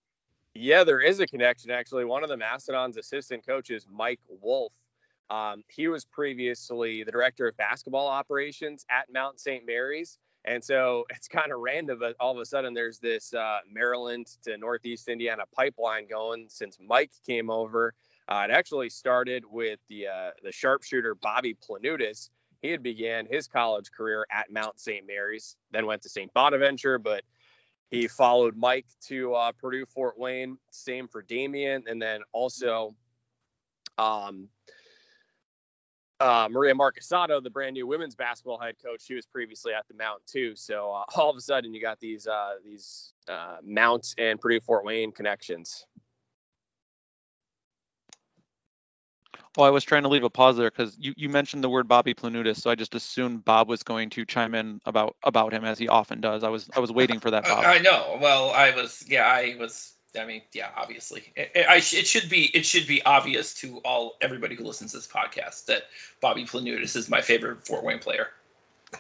Speaker 3: Yeah, there is a connection actually. One of the Mastodons' assistant coaches, Mike Wolf. Um, he was previously the director of basketball operations at Mount St. Mary's and so (laughs) it's kind of random, but all of a sudden there's this uh, Maryland to Northeast Indiana pipeline going since Mike came over. Uh, it actually started with the uh, the sharpshooter Bobby Planutis. He had began his college career at Mount St. Mary's, then went to St. Bonaventure, but he followed Mike to uh, Purdue Fort Wayne. Same for Damian, and then also um, uh, Maria Marchesano, the brand new women's basketball head coach, she was previously at the Mount too. So uh, all of a sudden, you got these uh, these uh, Mount and Purdue Fort Wayne connections.
Speaker 2: Well, I was trying to leave a pause there because you, you mentioned the word Bobby Planutis, so I just assumed Bob was going to chime in about about him as he often does. I was I was waiting for that. Bob.
Speaker 1: I know. Well, I was yeah, I was I mean, yeah, obviously, it, it, I, it, should be it should be obvious to all everybody who listens to this podcast that Bobby Planutis is my favorite Fort Wayne player.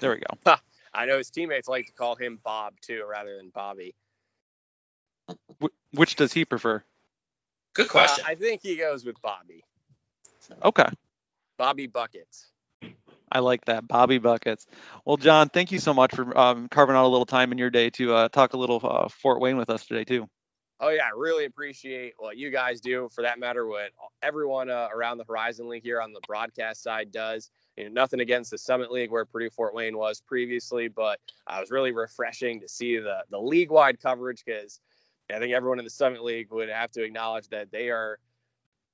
Speaker 2: There we go. (laughs)
Speaker 3: I know his teammates like to call him Bob too, rather than Bobby.
Speaker 2: which does he prefer?
Speaker 1: Good question.
Speaker 3: Uh, I think he goes with Bobby.
Speaker 2: Okay.
Speaker 3: Bobby Buckets.
Speaker 2: I like that, Bobby Buckets. Well, John, thank you so much for um, carving out a little time in your day to uh, talk a little uh, Fort Wayne with us today too.
Speaker 3: Oh yeah, I really appreciate what you guys do. For that matter, what everyone uh, around the Horizon League here on the broadcast side does. You know, nothing against the Summit League where Purdue Fort Wayne was previously, but uh, it was really refreshing to see the the league wide coverage because I think everyone in the Summit League would have to acknowledge that they are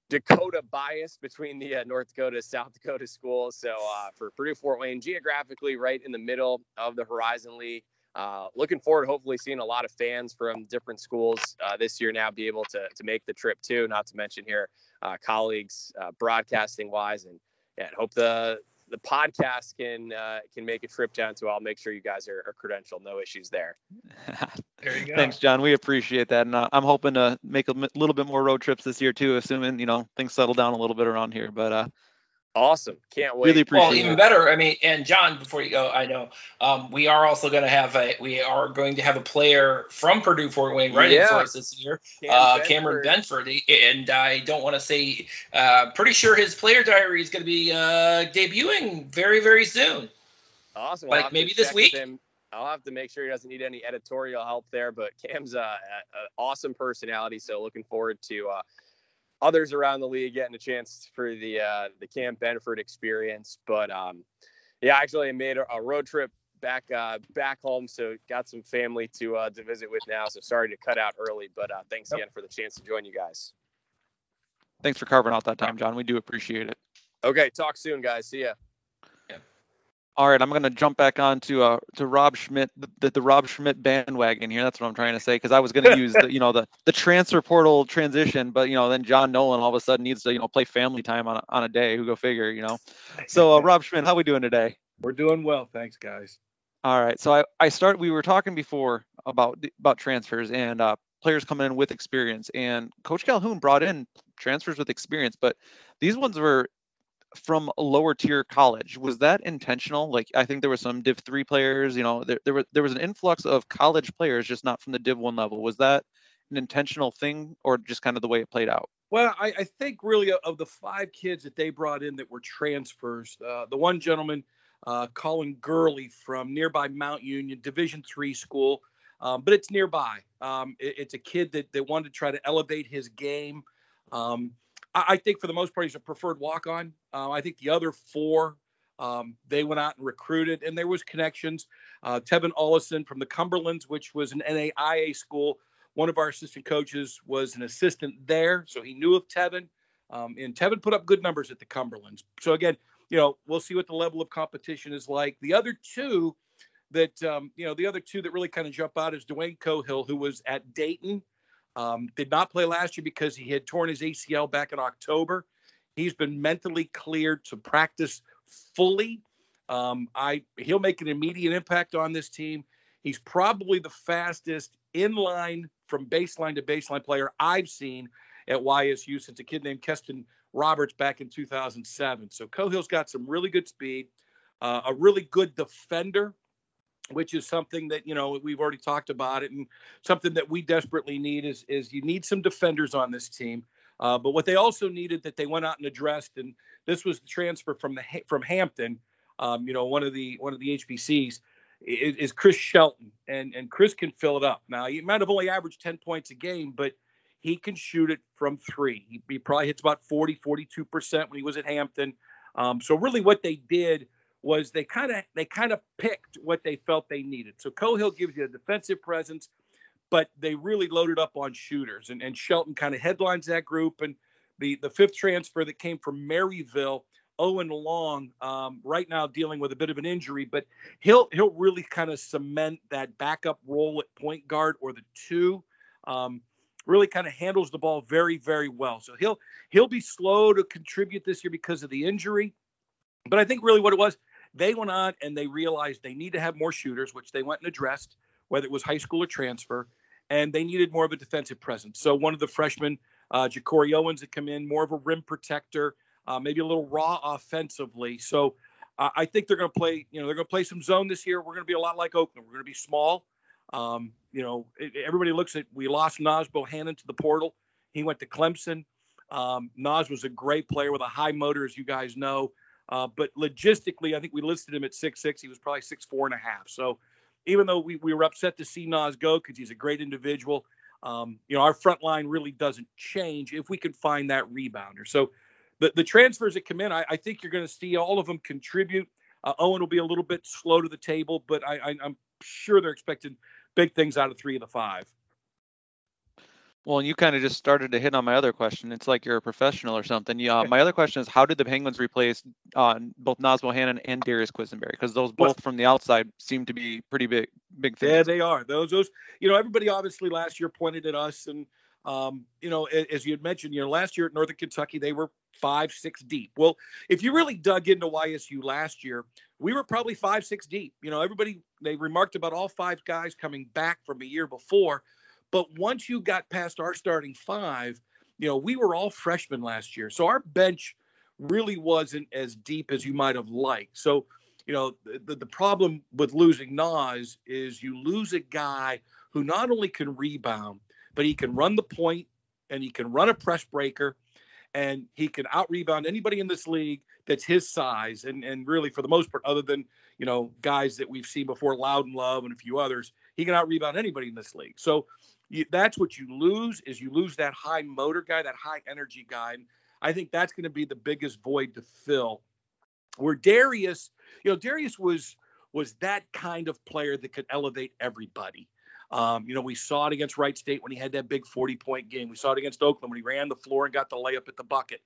Speaker 3: Dakota bias between the uh, North Dakota South Dakota schools. So uh, for Purdue Fort Wayne, geographically right in the middle of the Horizon League. Uh, looking forward, hopefully, seeing a lot of fans from different schools uh, this year now be able to to make the trip too. Not to mention here uh, colleagues uh, broadcasting wise, and yeah, hope the the podcast can uh, can make a trip down to. I'll make sure you guys are, are credentialed. No issues there.
Speaker 1: there you go.
Speaker 2: Thanks, John. We appreciate that, and uh, I'm hoping to make a m- little bit more road trips this year too, assuming you know things settle down a little bit around here. But uh,
Speaker 3: Awesome. Can't wait.
Speaker 2: Really appreciate
Speaker 1: Well, even
Speaker 2: it.
Speaker 1: better. I mean, and John, before you go, I know um, we are also going to have a we are going to have a player from Purdue Fort Wayne writing
Speaker 3: Yeah.
Speaker 1: for us this year,
Speaker 3: Cam
Speaker 1: uh,
Speaker 3: Benford.
Speaker 1: Cameron Benford, and I don't want to say. Uh, pretty sure his player diary is going to be uh, debuting very very soon.
Speaker 3: Awesome.
Speaker 1: Like
Speaker 3: I'll have to
Speaker 1: maybe this week?
Speaker 3: him. I'll have to make sure he doesn't need any editorial help there, but Cam's an awesome personality, so looking forward to uh, others around the league getting a chance for the uh, the Cam Benford experience. But um, yeah, actually, I made a, a road trip back uh, back home, so got some family to uh, to visit with now. So sorry to cut out early, but uh, thanks again for the chance to join you guys.
Speaker 2: thanks for carving out that time, John. We do appreciate it.
Speaker 3: Okay, talk soon, guys. See ya.
Speaker 2: All right, I'm going to jump back on to uh to Rob Schmidt, the, the, Rob Schmidt bandwagon here. That's what I'm trying to say because I was going (laughs) to use the you know the the transfer portal transition, but you know then John Nolan all of a sudden needs to you know play family time on a, on a day. Who go figure, you know? So uh, Rob Schmidt, how we doing today?
Speaker 7: We're doing well, thanks, guys.
Speaker 2: All right, so I I start. We were talking before about about transfers and uh, players coming in with experience, and Coach Calhoun brought in transfers with experience, but these ones were from lower tier college. Was that intentional? Like I think there were some Div three players. You know, there there was there was an influx of college players, just not from the Div one level. Was that an intentional thing, or just kind of the way it played out?
Speaker 7: Well, I, I think really of the five kids that they brought in that were transfers, uh, the one gentleman, uh, Colin Gurley from nearby Mount Union Division three school, um, but it's nearby. Um, it- it's a kid that, that wanted to try to elevate his game. Um, I, I think for the most part he's a preferred walk on. Uh, I think the other four um, they went out and recruited, and there was connections. Uh, Tevin Ollison from the Cumberlands, which was an NAIA school. One of our assistant coaches was an assistant there, so he knew of Tevin. Um, and Tevin put up good numbers at the Cumberlands. So again, you know, we'll see what the level of competition is like. The other two that, um, you know, the other two that really kind of jump out is Dwayne Cohill, who was at Dayton, um, did not play last year because he had torn his ACL back in October. He's been mentally cleared to practice fully. Um, I he'll make an immediate impact on this team. He's probably the fastest inline from baseline to baseline player I've seen at YSU since a kid named Keston Roberts back in 2007. So Cohill's got some really good speed, uh, a really good defender, which is something that you know we've already talked about it, and something that we desperately need is is you need some defenders on this team. Uh, but what they also needed that they went out and addressed, and this was the transfer from the from Hampton, um, you know, one of the one of the HBCs is, is Chris Shelton, and and Chris can fill it up. Now he might have only averaged 10 points a game, but he can shoot it from three. He, he probably hits about 40, 42 percent when he was at Hampton. Um, so really, what they did was they kind of they kind of picked what they felt they needed. So Cohill gives you a defensive presence, but they really loaded up on shooters, and, and Shelton kind of headlines that group. And the the fifth transfer that came from Maryville, Owen Long, um, right now dealing with a bit of an injury, but he'll he'll really kind of cement that backup role at point guard or the two. Um, really kind of handles the ball very very well. So he'll he'll be slow to contribute this year because of the injury. But I think really what it was, they went on and they realized they need to have more shooters, which they went and addressed, whether it was high school or transfer. and they needed more of a defensive presence. So one of the freshmen, uh, Jacori Owens, had come in, more of a rim protector, uh, maybe a little raw offensively. So uh, I think they're going to play. You know, they're going to play some zone this year. We're going to be a lot like Oakland. We're going to be small. Um, you know, it, everybody looks at we lost Naz Bohannon to the portal. He went to Clemson. Um, Naz was a great player with a high motor, as you guys know. Uh, but logistically, I think we listed him at six six. He was probably six four and a half. So even though we, we were upset to see Naz go because he's a great individual, um, you know, our front line really doesn't change if we can find that rebounder. So the, the transfers that come in, I, I think you're going to see all of them contribute. Uh, Owen will be a little bit slow to the table, but I, I, I'm sure they're expecting big things out of three of the five.
Speaker 2: Well, you kind of just started to hit on my other question. It's like you're a professional or something. Yeah. My other question is, how did the Penguins replace uh, both Naz Bohannon and Darius Quisenberry? Because those both from the outside seem to be pretty big, big things.
Speaker 7: Yeah, they are. Those, those, you know, everybody obviously last year pointed at us, and um, you know, as you had mentioned, you know, last year at Northern Kentucky they were five, six deep. Well, if you really dug into YSU last year, we were probably five, six deep. You know, everybody they remarked about all five guys coming back from a year before but once you got past our starting five, you know, we were all freshmen last year. So our bench really wasn't as deep as you might have liked. So, you know, the, the problem with losing Naz is you lose a guy who not only can rebound, but he can run the point and he can run a press breaker and he can out rebound anybody in this league that's his size. And, and really, for the most part, other than, you know, guys that we've seen before, Loudon Love and a few others, he can out rebound anybody in this league. So, you, that's what you lose is you lose that high motor guy, that high energy guy. And I think that's going to be the biggest void to fill. Where Darius, you know, Darius was was that kind of player that could elevate everybody. Um, you know, we saw it against Wright State when he had that big 40 point game. We saw it against Oakland when he ran the floor and got the layup at the bucket.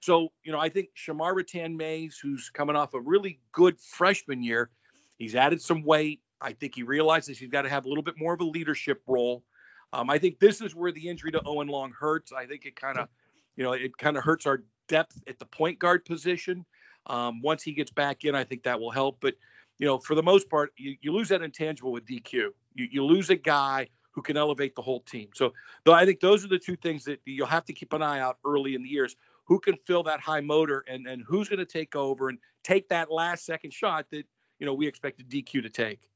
Speaker 7: So, you know, I think Shemar Rathan-Mayes, who's coming off a really good freshman year, he's added some weight. I think he realizes he's got to have a little bit more of a leadership role. Um, I think this is where the injury to Owen Long hurts. I think it kind of, you know, it kind of hurts our depth at the point guard position. Um, once he gets back in, I think that will help. But, you know, for the most part, you, you lose that intangible with DQ. You, you lose a guy who can elevate the whole team. So, though I think those are the two things that you'll have to keep an eye out early in the years. Who can fill that high motor, and and who's going to take over and take that last second shot that you know we expected DQ to take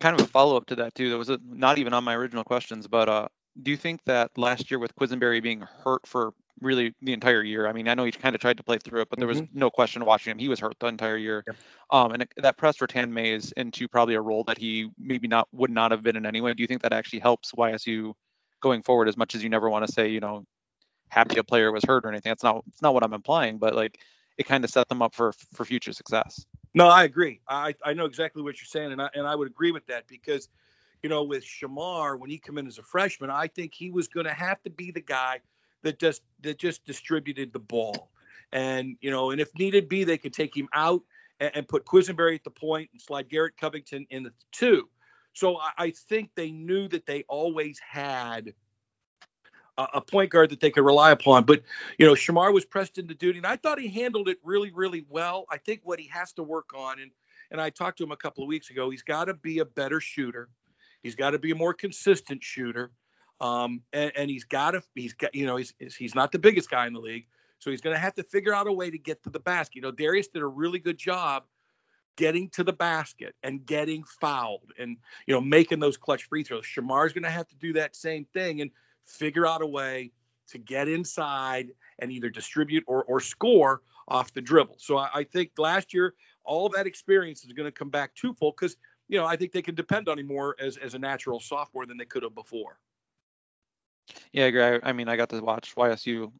Speaker 2: kind of a follow up to that too. That was a, not even on my original questions, but uh, do you think that last year with Quisenberry being hurt for really the entire year? I mean, I know he kind of tried to play through it, but there was mm-hmm. no question watching him. He was hurt the entire year. Um, and it, that pressed Rathan-Mayes into probably a role that he maybe not would not have been in anyway. Do you think that actually helps YSU going forward? As much as you never want to say, you know, happy a player was hurt or anything. That's not it's not what I'm implying, but like it kind of set them up for for future success.
Speaker 7: No, I agree. I, I know exactly what you're saying, and I and I would agree with that because, you know, with Shemar when he came in as a freshman, I think he was going to have to be the guy that just that just distributed the ball, and you know, and if needed be, they could take him out and, and put Quisenberry at the point and slide Garrett Covington in the two. So I, I think they knew that they always had a point guard that they could rely upon. But you know, Shemar was pressed into duty, and I thought he handled it really, really well. I think what he has to work on, and and I talked to him a couple of weeks ago, he's got to be a better shooter. He's got to be a more consistent shooter, um, and, and he's got to he's got you know he's he's not the biggest guy in the league, so he's going to have to figure out a way to get to the basket. You know, Darius did a really good job getting to the basket and getting fouled and you know making those clutch free throws. Shemar's going to have to do that same thing and figure out a way to get inside and either distribute or, or score off the dribble. So I, I think last year, all that experience is going to come back twofold because, you know, I think they can depend on him more as, as a natural sophomore than they could have before.
Speaker 2: Yeah, I agree. I mean, I got to watch YSU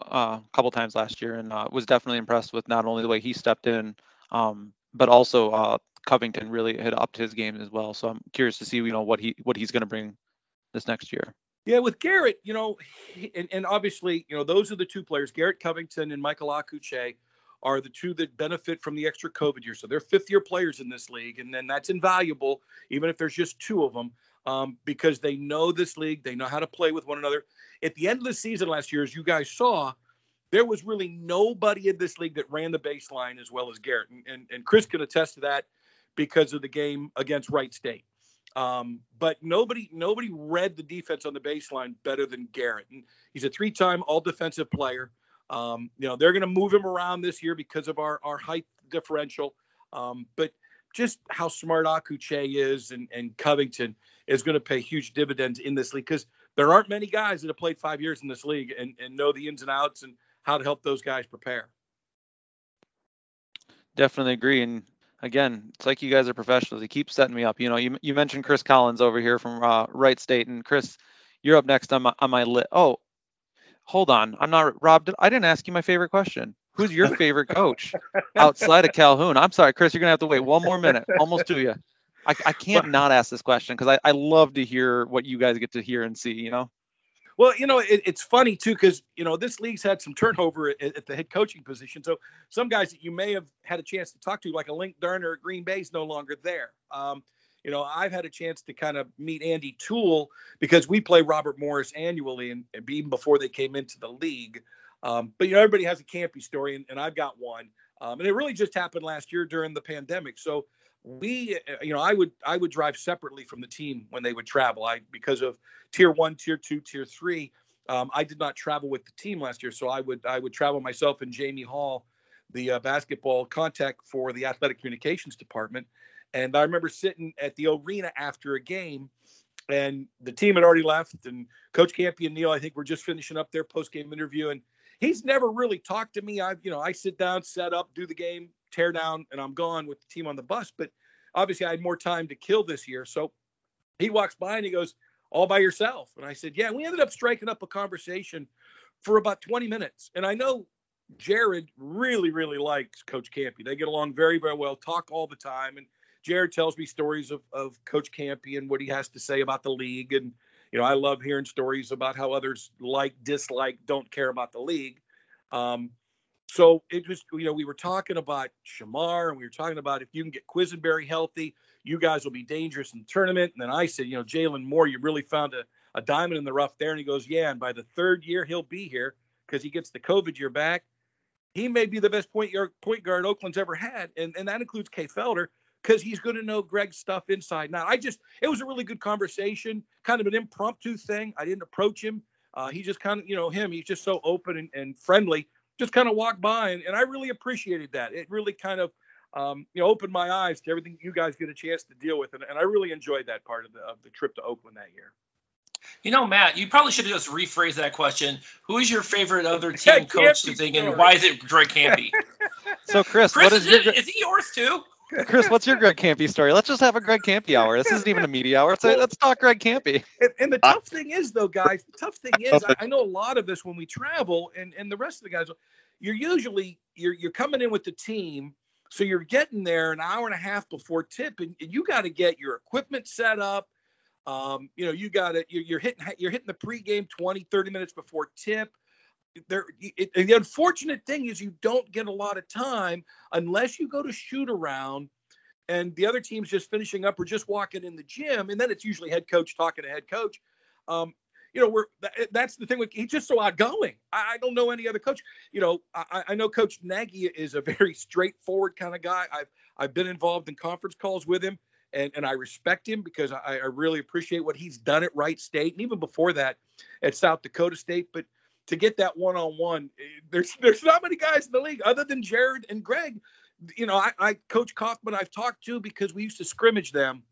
Speaker 2: uh, a couple times last year and uh, was definitely impressed with not only the way he stepped in, um, but also uh, Covington really had upped his game as well. So I'm curious to see, you know, what he what he's going to bring this next year.
Speaker 7: Yeah, with Garrett, you know, and, and obviously, you know, those are the two players, Garrett Covington and Michael Akuchie are the two that benefit from the extra COVID year. So they're fifth year players in this league. And then that's invaluable, even if there's just two of them, um, because they know this league. They know how to play with one another. At the end of the season last year, as you guys saw, there was really nobody in this league that ran the baseline as well as Garrett. And, and, and Chris can attest to that because of the game against Wright State. Um, but nobody nobody read the defense on the baseline better than Garrett. And he's a three-time All Defensive player. Um, you know they're going to move him around this year because of our our height differential. Um, but just how smart Akuchie is and, and Covington is going to pay huge dividends in this league because there aren't many guys that have played five years in this league and, and know the ins and outs and how to help those guys prepare.
Speaker 2: Definitely agree. And again, it's like you guys are professionals. You keep setting me up. You know, you, you mentioned Chris Collins over here from uh, Wright State, and Chris, you're up next on my on my list. Oh, hold on, I'm not Rob. I didn't ask you my favorite question. Who's your favorite coach (laughs) outside of Calhoun? I'm sorry, Chris. You're gonna have to wait one more minute. Almost to you. I, I can't not ask this question because I, I love to hear what you guys get to hear and see. You know.
Speaker 7: Well, you know, it, it's funny too because you know this league's had some turnover at, at, the head coaching position. So some guys that you may have had a chance to talk to, like a Linc Darner at Green Bay, is no longer there. Um, you know, I've had a chance to kind of meet Andy Toole because we play Robert Morris annually, and, and even before they came into the league. Um, but you know, everybody has a Kampe story, and, and I've got one. Um, and it really just happened last year during the pandemic. So we uh, you know i would i would drive separately from the team when they would travel. I because of tier one tier two tier three um, i did not travel with the team last year. So i would i would travel myself and jamie hall the uh, basketball contact for the athletic communications department. And i remember sitting at the arena after a game and the team had already left and coach Kampe and neil i think we're just finishing up their post-game interview. And he's never really talked to me. I've you know i sit down set up do the game tear down and I'm gone with the team on the bus. But obviously, I had more time to kill this year. So he walks by and he goes, All by yourself. And I said, Yeah. we ended up striking up a conversation for about 20 minutes. And I know Jerrod really, really likes Coach Kampe. They get along very, very well, talk all the time. And Jared tells me stories of, of Coach Kampe and what he has to say about the league. And, you know, I love hearing stories about how others like, dislike, don't care about the league. Um, so it was, you know, we were talking about Shemar and we were talking about if you can get Quisenberry healthy, you guys will be dangerous in the tournament. And then I said, you know, Jalen Moore, you really found a, a diamond in the rough there. And he goes, yeah. And by the third year, he'll be here because he gets the COVID year back. He may be the best point guard, point guard Oakland's ever had. And, and that includes Kay Felder because he's going to know Greg's stuff inside. Now, I just, it was a really good conversation, kind of an impromptu thing. I didn't approach him. Uh, he just kind of, you know, him, he's just so open and, and friendly just kind of walked by, and, and I really appreciated that. It really kind of um, you know opened my eyes to everything you guys get a chance to deal with, and, and I really enjoyed that part of the of the trip to Oakland that year.
Speaker 1: You know, Matt, you probably should have just rephrased that question. Who is your favorite other (laughs) team coach to think, and why is it Greg Kampe?
Speaker 2: so, Chris,
Speaker 1: Chris
Speaker 2: what
Speaker 1: is, is, your, is he yours too?
Speaker 2: Chris, what's your Greg Kampe story? Let's just have a Greg Kampe hour. This isn't even a media hour. Let's, let's talk Greg Kampe.
Speaker 7: And, and the tough thing is, though, guys, the tough thing is, I, I, know a lot of this when we travel, and, and the rest of the guys, you're usually you're you're coming in with the team, so you're getting there an hour and a half before tip, and, and you got to get your equipment set up. Um, you know, you got it. you're, you're hitting you're hitting the pregame 20, 30 minutes before tip. There, it, the unfortunate thing is you don't get a lot of time unless you go to shoot around and the other team's just finishing up or just walking in the gym, and then it's usually head coach talking to head coach. Um, you know, we're that's the thing. With, he's just so outgoing. I, don't know any other coach. You know, I, I know Coach Nagy is a very straightforward kind of guy. I've I've been involved in conference calls with him, and and I respect him because I, I really appreciate what he's done at Wright State, and even before that, at South Dakota State. But to get that one-on-one, eh, there's (laughs) there's not many guys in the league other than Jerrod and Greg. You know, I, I Coach Coffman I've talked to because we used to scrimmage them.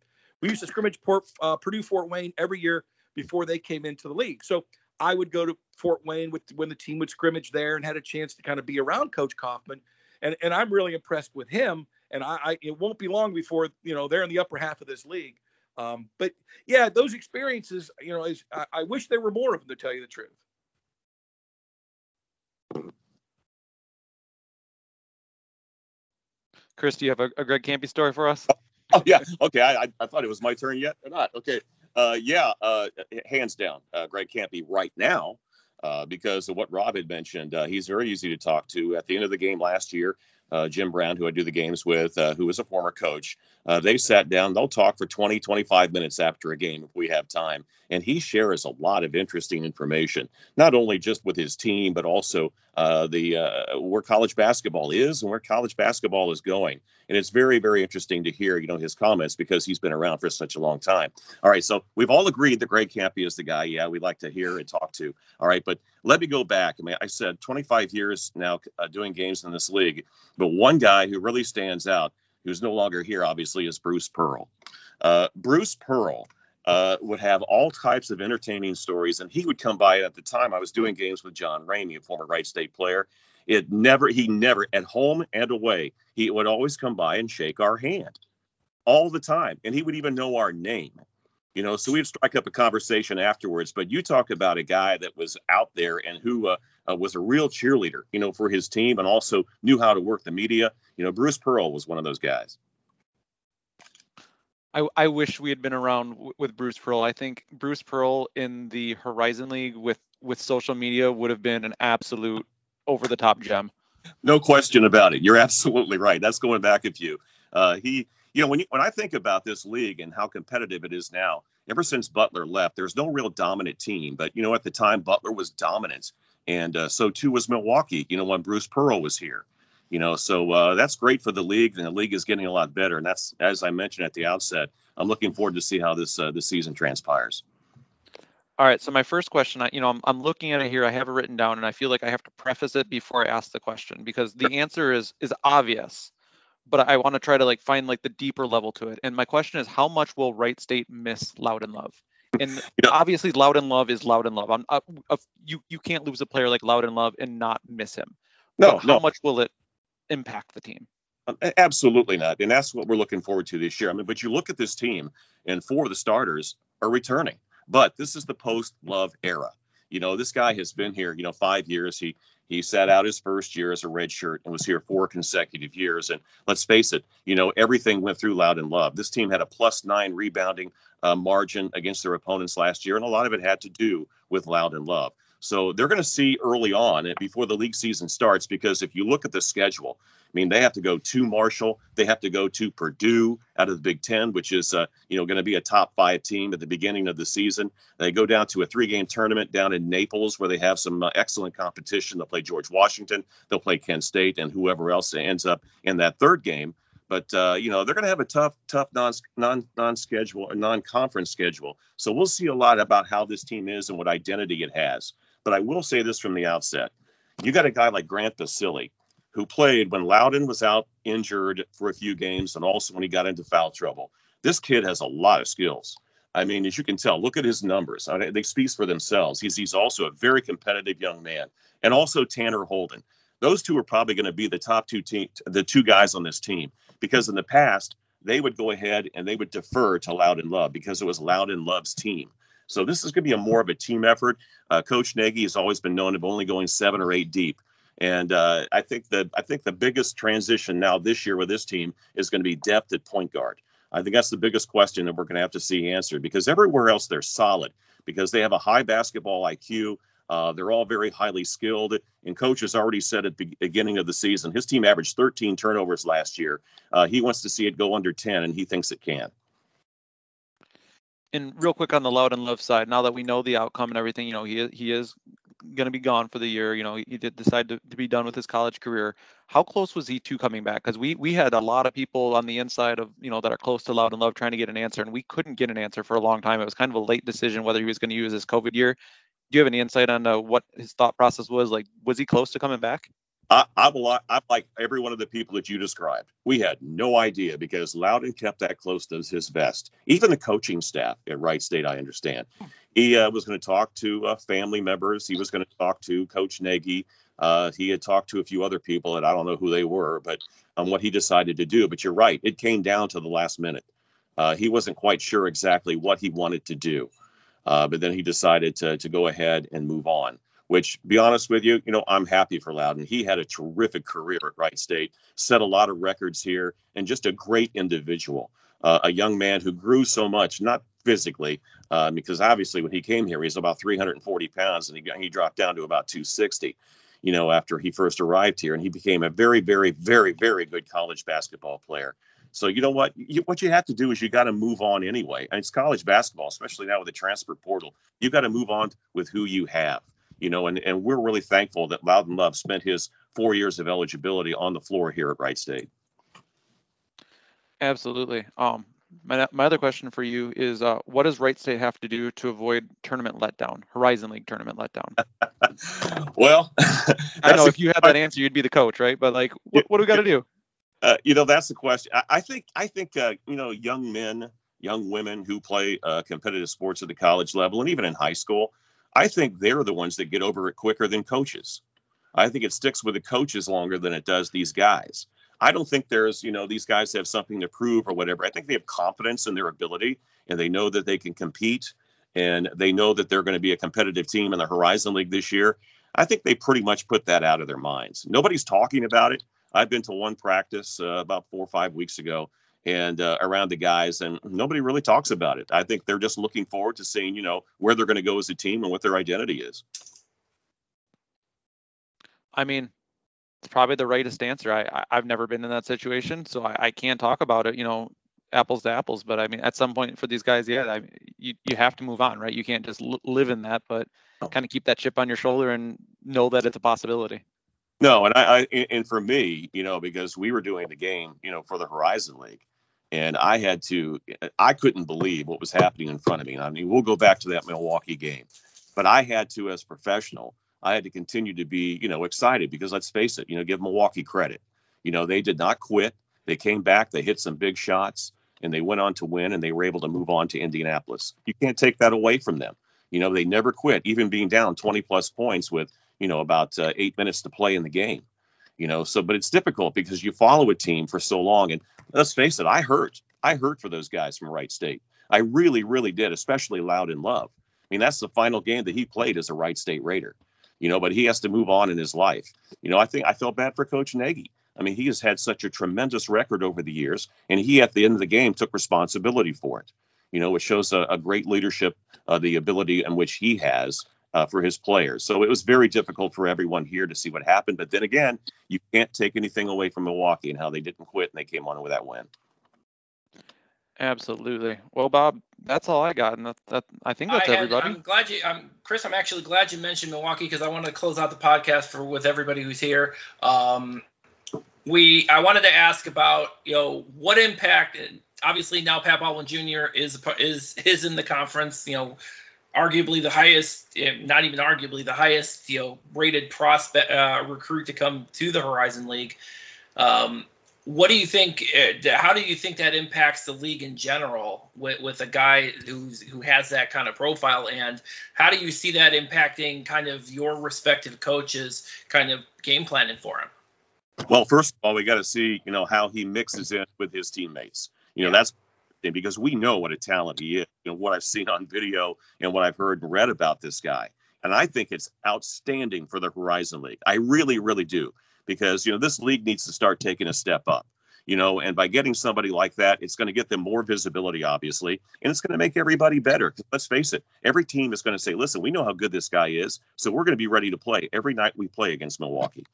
Speaker 7: We used to scrimmage Port, uh, Purdue Fort Wayne every year before they came into the league. So I would go to Fort Wayne with when the team would scrimmage there and had a chance to kind of be around Coach Coffman. And and I'm really impressed with him. And I, I it won't be long before you know they're in the upper half of this league. Um, but yeah, those experiences, you know, is I, I wish there were more of them to tell you the truth.
Speaker 2: Chris, do you have a, a Greg Kampe story for us? (laughs)
Speaker 6: Oh yeah, okay. I, I thought it was my turn yet or not. Okay, uh, yeah, uh, hands down, uh, Greg Kampe right now uh, because of what Rob had mentioned. Uh, he's very easy to talk to. At the end of the game last year, uh, Jim Brown, who I do the games with, who was a former coach, Uh, they sat down, they'll talk for 20, 25 minutes after a game if we have time. And he shares a lot of interesting information, not only just with his team, but also uh, the uh, where college basketball is and where college basketball is going. And it's very, very interesting to hear, you know, his comments because he's been around for such a long time. All right, so we've all agreed that Greg Kampe is the guy. Yeah, we'd like to hear and talk to. All right, but let me go back. I mean, I said 25 years now uh, doing games in this league, but one guy who really stands out who's no longer here, obviously, is Bruce Pearl. Uh, Bruce Pearl uh, would have all types of entertaining stories, and he would come by. At the time, I was doing games with John Ramey, a former Wright State player. It never, he never, at home and away, he would always come by and shake our hand all the time, and he would even know our name. You know, so we'd strike up a conversation afterwards. But you talk about a guy that was out there and who uh, uh, was a real cheerleader, you know, for his team and also knew how to work the media. You know, Bruce Pearl was one of those guys.
Speaker 2: I, I wish we had been around w- with Bruce Pearl. I think Bruce Pearl in the Horizon League with with social media would have been an absolute over the top gem.
Speaker 6: No question about it. You're absolutely right. That's going back a few. Uh, he, you know, when you, when I think about this league and how competitive it is now, ever since Butler left, there's no real dominant team. But you know, at the time, Butler was dominant and uh, so too was Milwaukee. You know, when Bruce Pearl was here. You know, so uh, that's great for the league, and the league is getting a lot better. And that's, as I mentioned at the outset, I'm looking forward to see how this uh, this season transpires.
Speaker 2: All right. So my first question, I, you know, I'm, I'm looking at it here. I have it written down, and I feel like I have to preface it before I ask the question because the answer is is obvious, but I want to try to like find like the deeper level to it. And my question is, how much will Wright State miss Loudon Love? And (laughs) you know, obviously, Loudon Love is Loudon Love. I'm, uh, uh, you you can't lose a player like Loudon Love and not miss him.
Speaker 6: No, but
Speaker 2: how
Speaker 6: no.
Speaker 2: much will it impact the team?
Speaker 6: Uh, absolutely not, and that's what we're looking forward to this year. I mean, but you look at this team, and four of the starters are returning. But this is the post Love era. You know, this guy has been here, you know, five years. He he sat out his first year as a red shirt and was here four consecutive years. And let's face it, you know, everything went through Loudon Love. This team had a plus nine rebounding uh, margin against their opponents last year, and a lot of it had to do with Loudon Love. So they're going to see early on before the league season starts because if you look at the schedule, I mean they have to go to Marshall, they have to go to Purdue out of the Big Ten, which is uh, you know going to be a top five team at the beginning of the season. They go down to a three-game tournament down in Naples where they have some uh, excellent competition. They'll play George Washington, they'll play Kent State, and whoever else ends up in that third game. But uh, you know they're going to have a tough, tough non non non schedule or non conference schedule. So we'll see a lot about how this team is and what identity it has. But I will say this from the outset: you got a guy like Grant Basile, who played when Loudon was out injured for a few games, and also when he got into foul trouble. This kid has a lot of skills. I mean, as you can tell, look at his numbers. They speak for themselves. He's he's also a very competitive young man, and also Tanner Holden those two are probably going to be the top two team, the two guys on this team, because in the past they would go ahead and they would defer to Loudon Love because it was Loudon Love's team. So this is going to be a more of a team effort. Uh, Coach Nagy has always been known of only going seven or eight deep, and uh, I think that I think the biggest transition now this year with this team is going to be depth at point guard. I think that's the biggest question that we're going to have to see answered because everywhere else they're solid because they have a high basketball IQ. Uh, they're all very highly skilled. And coach has already said at the beginning of the season, his team averaged 13 turnovers last year. Uh, he wants to see it go under 10, and he thinks it can.
Speaker 2: And real quick on the Loudon Love side, now that we know the outcome and everything, you know, he he is going to be gone for the year. You know, he did decide to, to be done with his college career. How close was he to coming back? Because we we had a lot of people on the inside of you know that are close to Loudon Love trying to get an answer, and we couldn't get an answer for a long time. It was kind of a late decision whether he was going to use his COVID year do you have any insight on uh, what his thought process was? Like, was he close to coming back?
Speaker 6: I, I'm, I'm like every one of the people that you described. We had no idea because Loudon kept that close to his vest. Even the coaching staff at Wright State, I understand. He uh, was going to talk to uh, family members. He was going to talk to Coach Nagy. Uh, he had talked to a few other people, and I don't know who they were, but on what he decided to do. But you're right; it came down to the last minute. Uh, he wasn't quite sure exactly what he wanted to do. Uh, but then he decided to, to go ahead and move on, which, be honest with you, you know, I'm happy for Loudon. He had a terrific career at Wright State, set a lot of records here, and just a great individual. Uh, a young man who grew so much, not physically, uh, because obviously when he came here, he was about 340 pounds and he, he dropped down to about 260, you know, after he first arrived here. And he became a very, very, very, very good college basketball player. So you know what? You, what you have to do is you got to move on anyway. And it's college basketball, especially now with the transfer portal. you've got to move on with who you have. You know, and, and we're really thankful that Loudon Love spent his four years of eligibility on the floor here at Wright State.
Speaker 2: Absolutely. Um, my, my other question for you is uh, what does Wright State have to do to avoid tournament letdown, Horizon League tournament letdown? (laughs)
Speaker 6: well, (laughs)
Speaker 2: I know if you had that answer, you'd be the coach, right? But like, what, what do we got to do?
Speaker 6: Uh, you know, that's the question. I, I think I think uh, you know, young men, young women who play uh, competitive sports at the college level and even in high school, I think they're the ones that get over it quicker than coaches. I think it sticks with the coaches longer than it does these guys. I don't think there's, you know, these guys have something to prove or whatever. I think they have confidence in their ability and they know that they can compete and they know that they're going to be a competitive team in the Horizon League this year. I think they pretty much put that out of their minds. Nobody's talking about it. I've been to one practice uh, about four or five weeks ago and uh, around the guys, and nobody really talks about it. I think they're just looking forward to seeing, you know, where they're going to go as a team and what their identity is.
Speaker 2: I mean, it's probably the rightest answer. I, I have never been in that situation, so I, I can't talk about it. You know, apples to apples. But I mean, at some point for these guys, yeah, I, you you have to move on, right? You can't just l- live in that, but kind of keep that chip on your shoulder and know that it's a possibility.
Speaker 6: No, and I, I and for me, you know, because we were doing the game, you know, for the Horizon League, and I had to, I couldn't believe what was happening in front of me. I mean, we'll go back to that Milwaukee game, but I had to, as professional, I had to continue to be, you know, excited because let's face it, you know, give Milwaukee credit. You know, they did not quit. They came back, they hit some big shots, and they went on to win, and they were able to move on to Indianapolis. You can't take that away from them. You know, they never quit, even being down 20 plus points with, you know, about uh, eight minutes to play in the game. You know, so but it's difficult because you follow a team for so long, and let's face it, I hurt. I hurt for those guys from Wright State. I really, really did, especially Loudon Love. I mean, that's the final game that he played as a Wright State Raider you know, but he has to move on in his life. You know, I think I felt bad for Coach Nagy. I mean, he has had such a tremendous record over the years, and he at the end of the game took responsibility for it. You know, it shows a, a great leadership, uh, the ability in which he has uh, for his players. So it was very difficult for everyone here to see what happened. But then again, you can't take anything away from Milwaukee and how they didn't quit and they came on with that win.
Speaker 2: Absolutely. Well, Bob, that's all I got, and that, that I think that's I had, everybody.
Speaker 1: I'm glad you, I'm Chris. I'm actually glad you mentioned Milwaukee because I wanted to close out the podcast for with everybody who's here. Um, we, I wanted to ask about, you know, what impact. Obviously, now Pat Baldwin Jr. is is is in the conference. You know, arguably the highest, eh, not even arguably the highest, you know, rated prospect uh, recruit to come to the Horizon League. Um, what do you think? Uh, how do you think that impacts the league in general with, with a guy who's who has that kind of profile? And how do you see that impacting kind of your respective coaches, kind of game planning for him?
Speaker 6: Well, first of all, we got to see you know how he mixes in with his teammates. You know, that's because we know what a talent he is. Know what I've seen on video and what I've heard and read about this guy, and I think it's outstanding for the Horizon League. I really, really do because you know this league needs to start taking a step up you know and by getting somebody like that it's going to get them more visibility obviously and it's going to make everybody better let's face it every team is going to say listen we know how good this guy is so we're going to be ready to play every night we play against milwaukee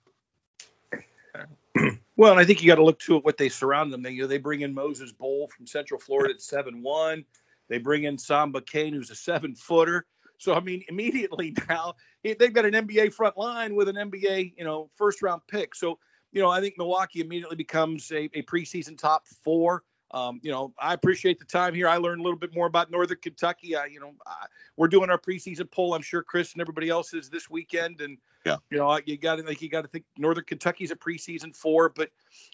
Speaker 6: (clears throat)
Speaker 7: well and i think you got to look to what they surround them they you know they bring in moses Bol from central florida at 7-1 they bring in samba kane who's a seven footer so I mean, immediately (laughs) now they've got an NBA front line with an NBA, you know, first round pick. So you know, I think Milwaukee immediately becomes a, a preseason top four. Um, you know, I appreciate the time here. I learned a little bit more about Northern Kentucky. I, you know, I, we're doing our preseason poll. I'm sure Chris and everybody else is this weekend, and
Speaker 6: yeah,
Speaker 7: you know, you got to like you got to think Northern Kentucky's a preseason four. But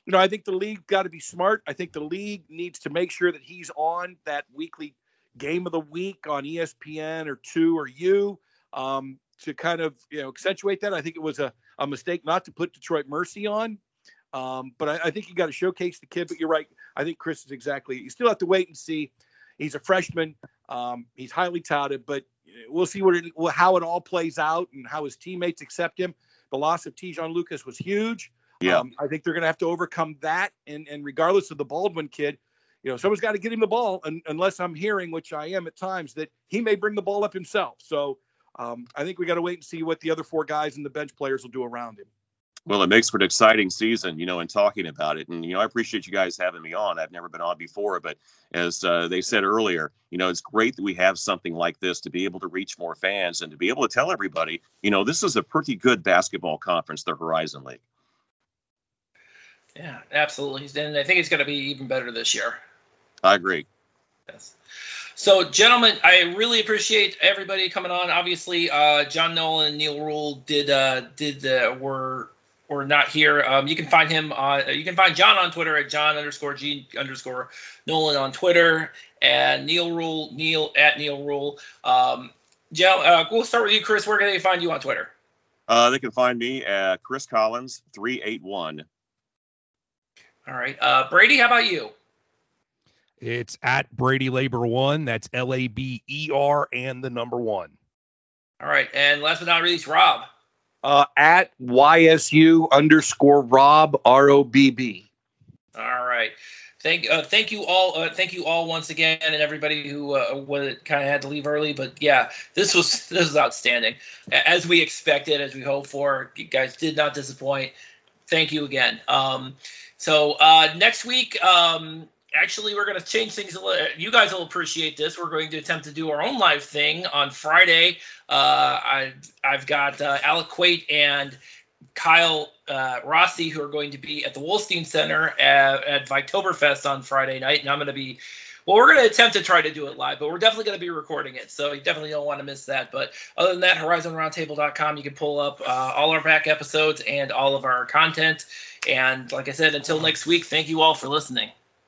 Speaker 7: you know, I think the league got to be smart. I think the league needs to make sure that he's on that weekly game of the week on ESPN or two or you um, to kind of you know accentuate that. I think it was a, a mistake not to put Detroit Mercy on. Um, but I, I, think you got to showcase the kid. But you're right. I think Chris is exactly. You still have to wait and see. He's a freshman. Um, he's highly touted, but we'll see what it, how it all plays out and how his teammates accept him. The loss of Te'Jon Lucas was huge.
Speaker 6: Yeah. Um,
Speaker 7: I think they're going to have to overcome that. And and regardless of the Baldwin kid, you know, someone's got to get him the ball, and, unless I'm hearing, which I am at times, that he may bring the ball up himself. So um, I think we got to wait and see what the other four guys and the bench players will do around him.
Speaker 6: Well, it makes for an exciting season, you know, in talking about it. And, you know, I appreciate you guys having me on. I've never been on before, but as uh, they said earlier, you know, it's great that we have something like this to be able to reach more fans and to be able to tell everybody, you know, this is a pretty good basketball conference, the Horizon League.
Speaker 1: Yeah, absolutely. And I think it's going to be even better this year.
Speaker 6: I agree.
Speaker 1: Yes. So, gentlemen, I really appreciate everybody coming on. Obviously, uh, John Nolan and Neil Rule did uh, did uh, were were not here. Um, you can find him on. You can find John on Twitter at John underscore G underscore Nolan on Twitter, and Neil Rule Neil at Neil Rule. Um, Joe, uh, we'll start with you, Chris. Where can they find you on Twitter?
Speaker 6: Uh, they can find me at Chris Collins three eight one.
Speaker 1: All right, uh, Brady. How about you?
Speaker 4: It's at Brady Labor One. That's L A B E R and the number one.
Speaker 1: All right, and last but not least, Rob.
Speaker 7: Uh, at YSU underscore Rob R O B B.
Speaker 1: All right. Thank, uh, thank you all. Uh, thank you all once again, and everybody who uh, kind of had to leave early. But yeah, this was (laughs) this was outstanding, as we expected, as we hoped for. You guys did not disappoint. Thank you again. Um, so uh, next week, um, actually we're going to change things a little you guys will appreciate this we're going to attempt to do our own live thing on friday uh, I, i've got uh, alec quate and kyle uh, rossi who are going to be at the wolstein center at, at on friday night and i'm going to be well, we're going to attempt to try to do it live, but we're definitely going to be recording it. So you definitely don't want to miss that. But other than that, horizonroundtable.com, you can pull up uh, all our back episodes and all of our content. And like I said, until next week, thank you all for listening.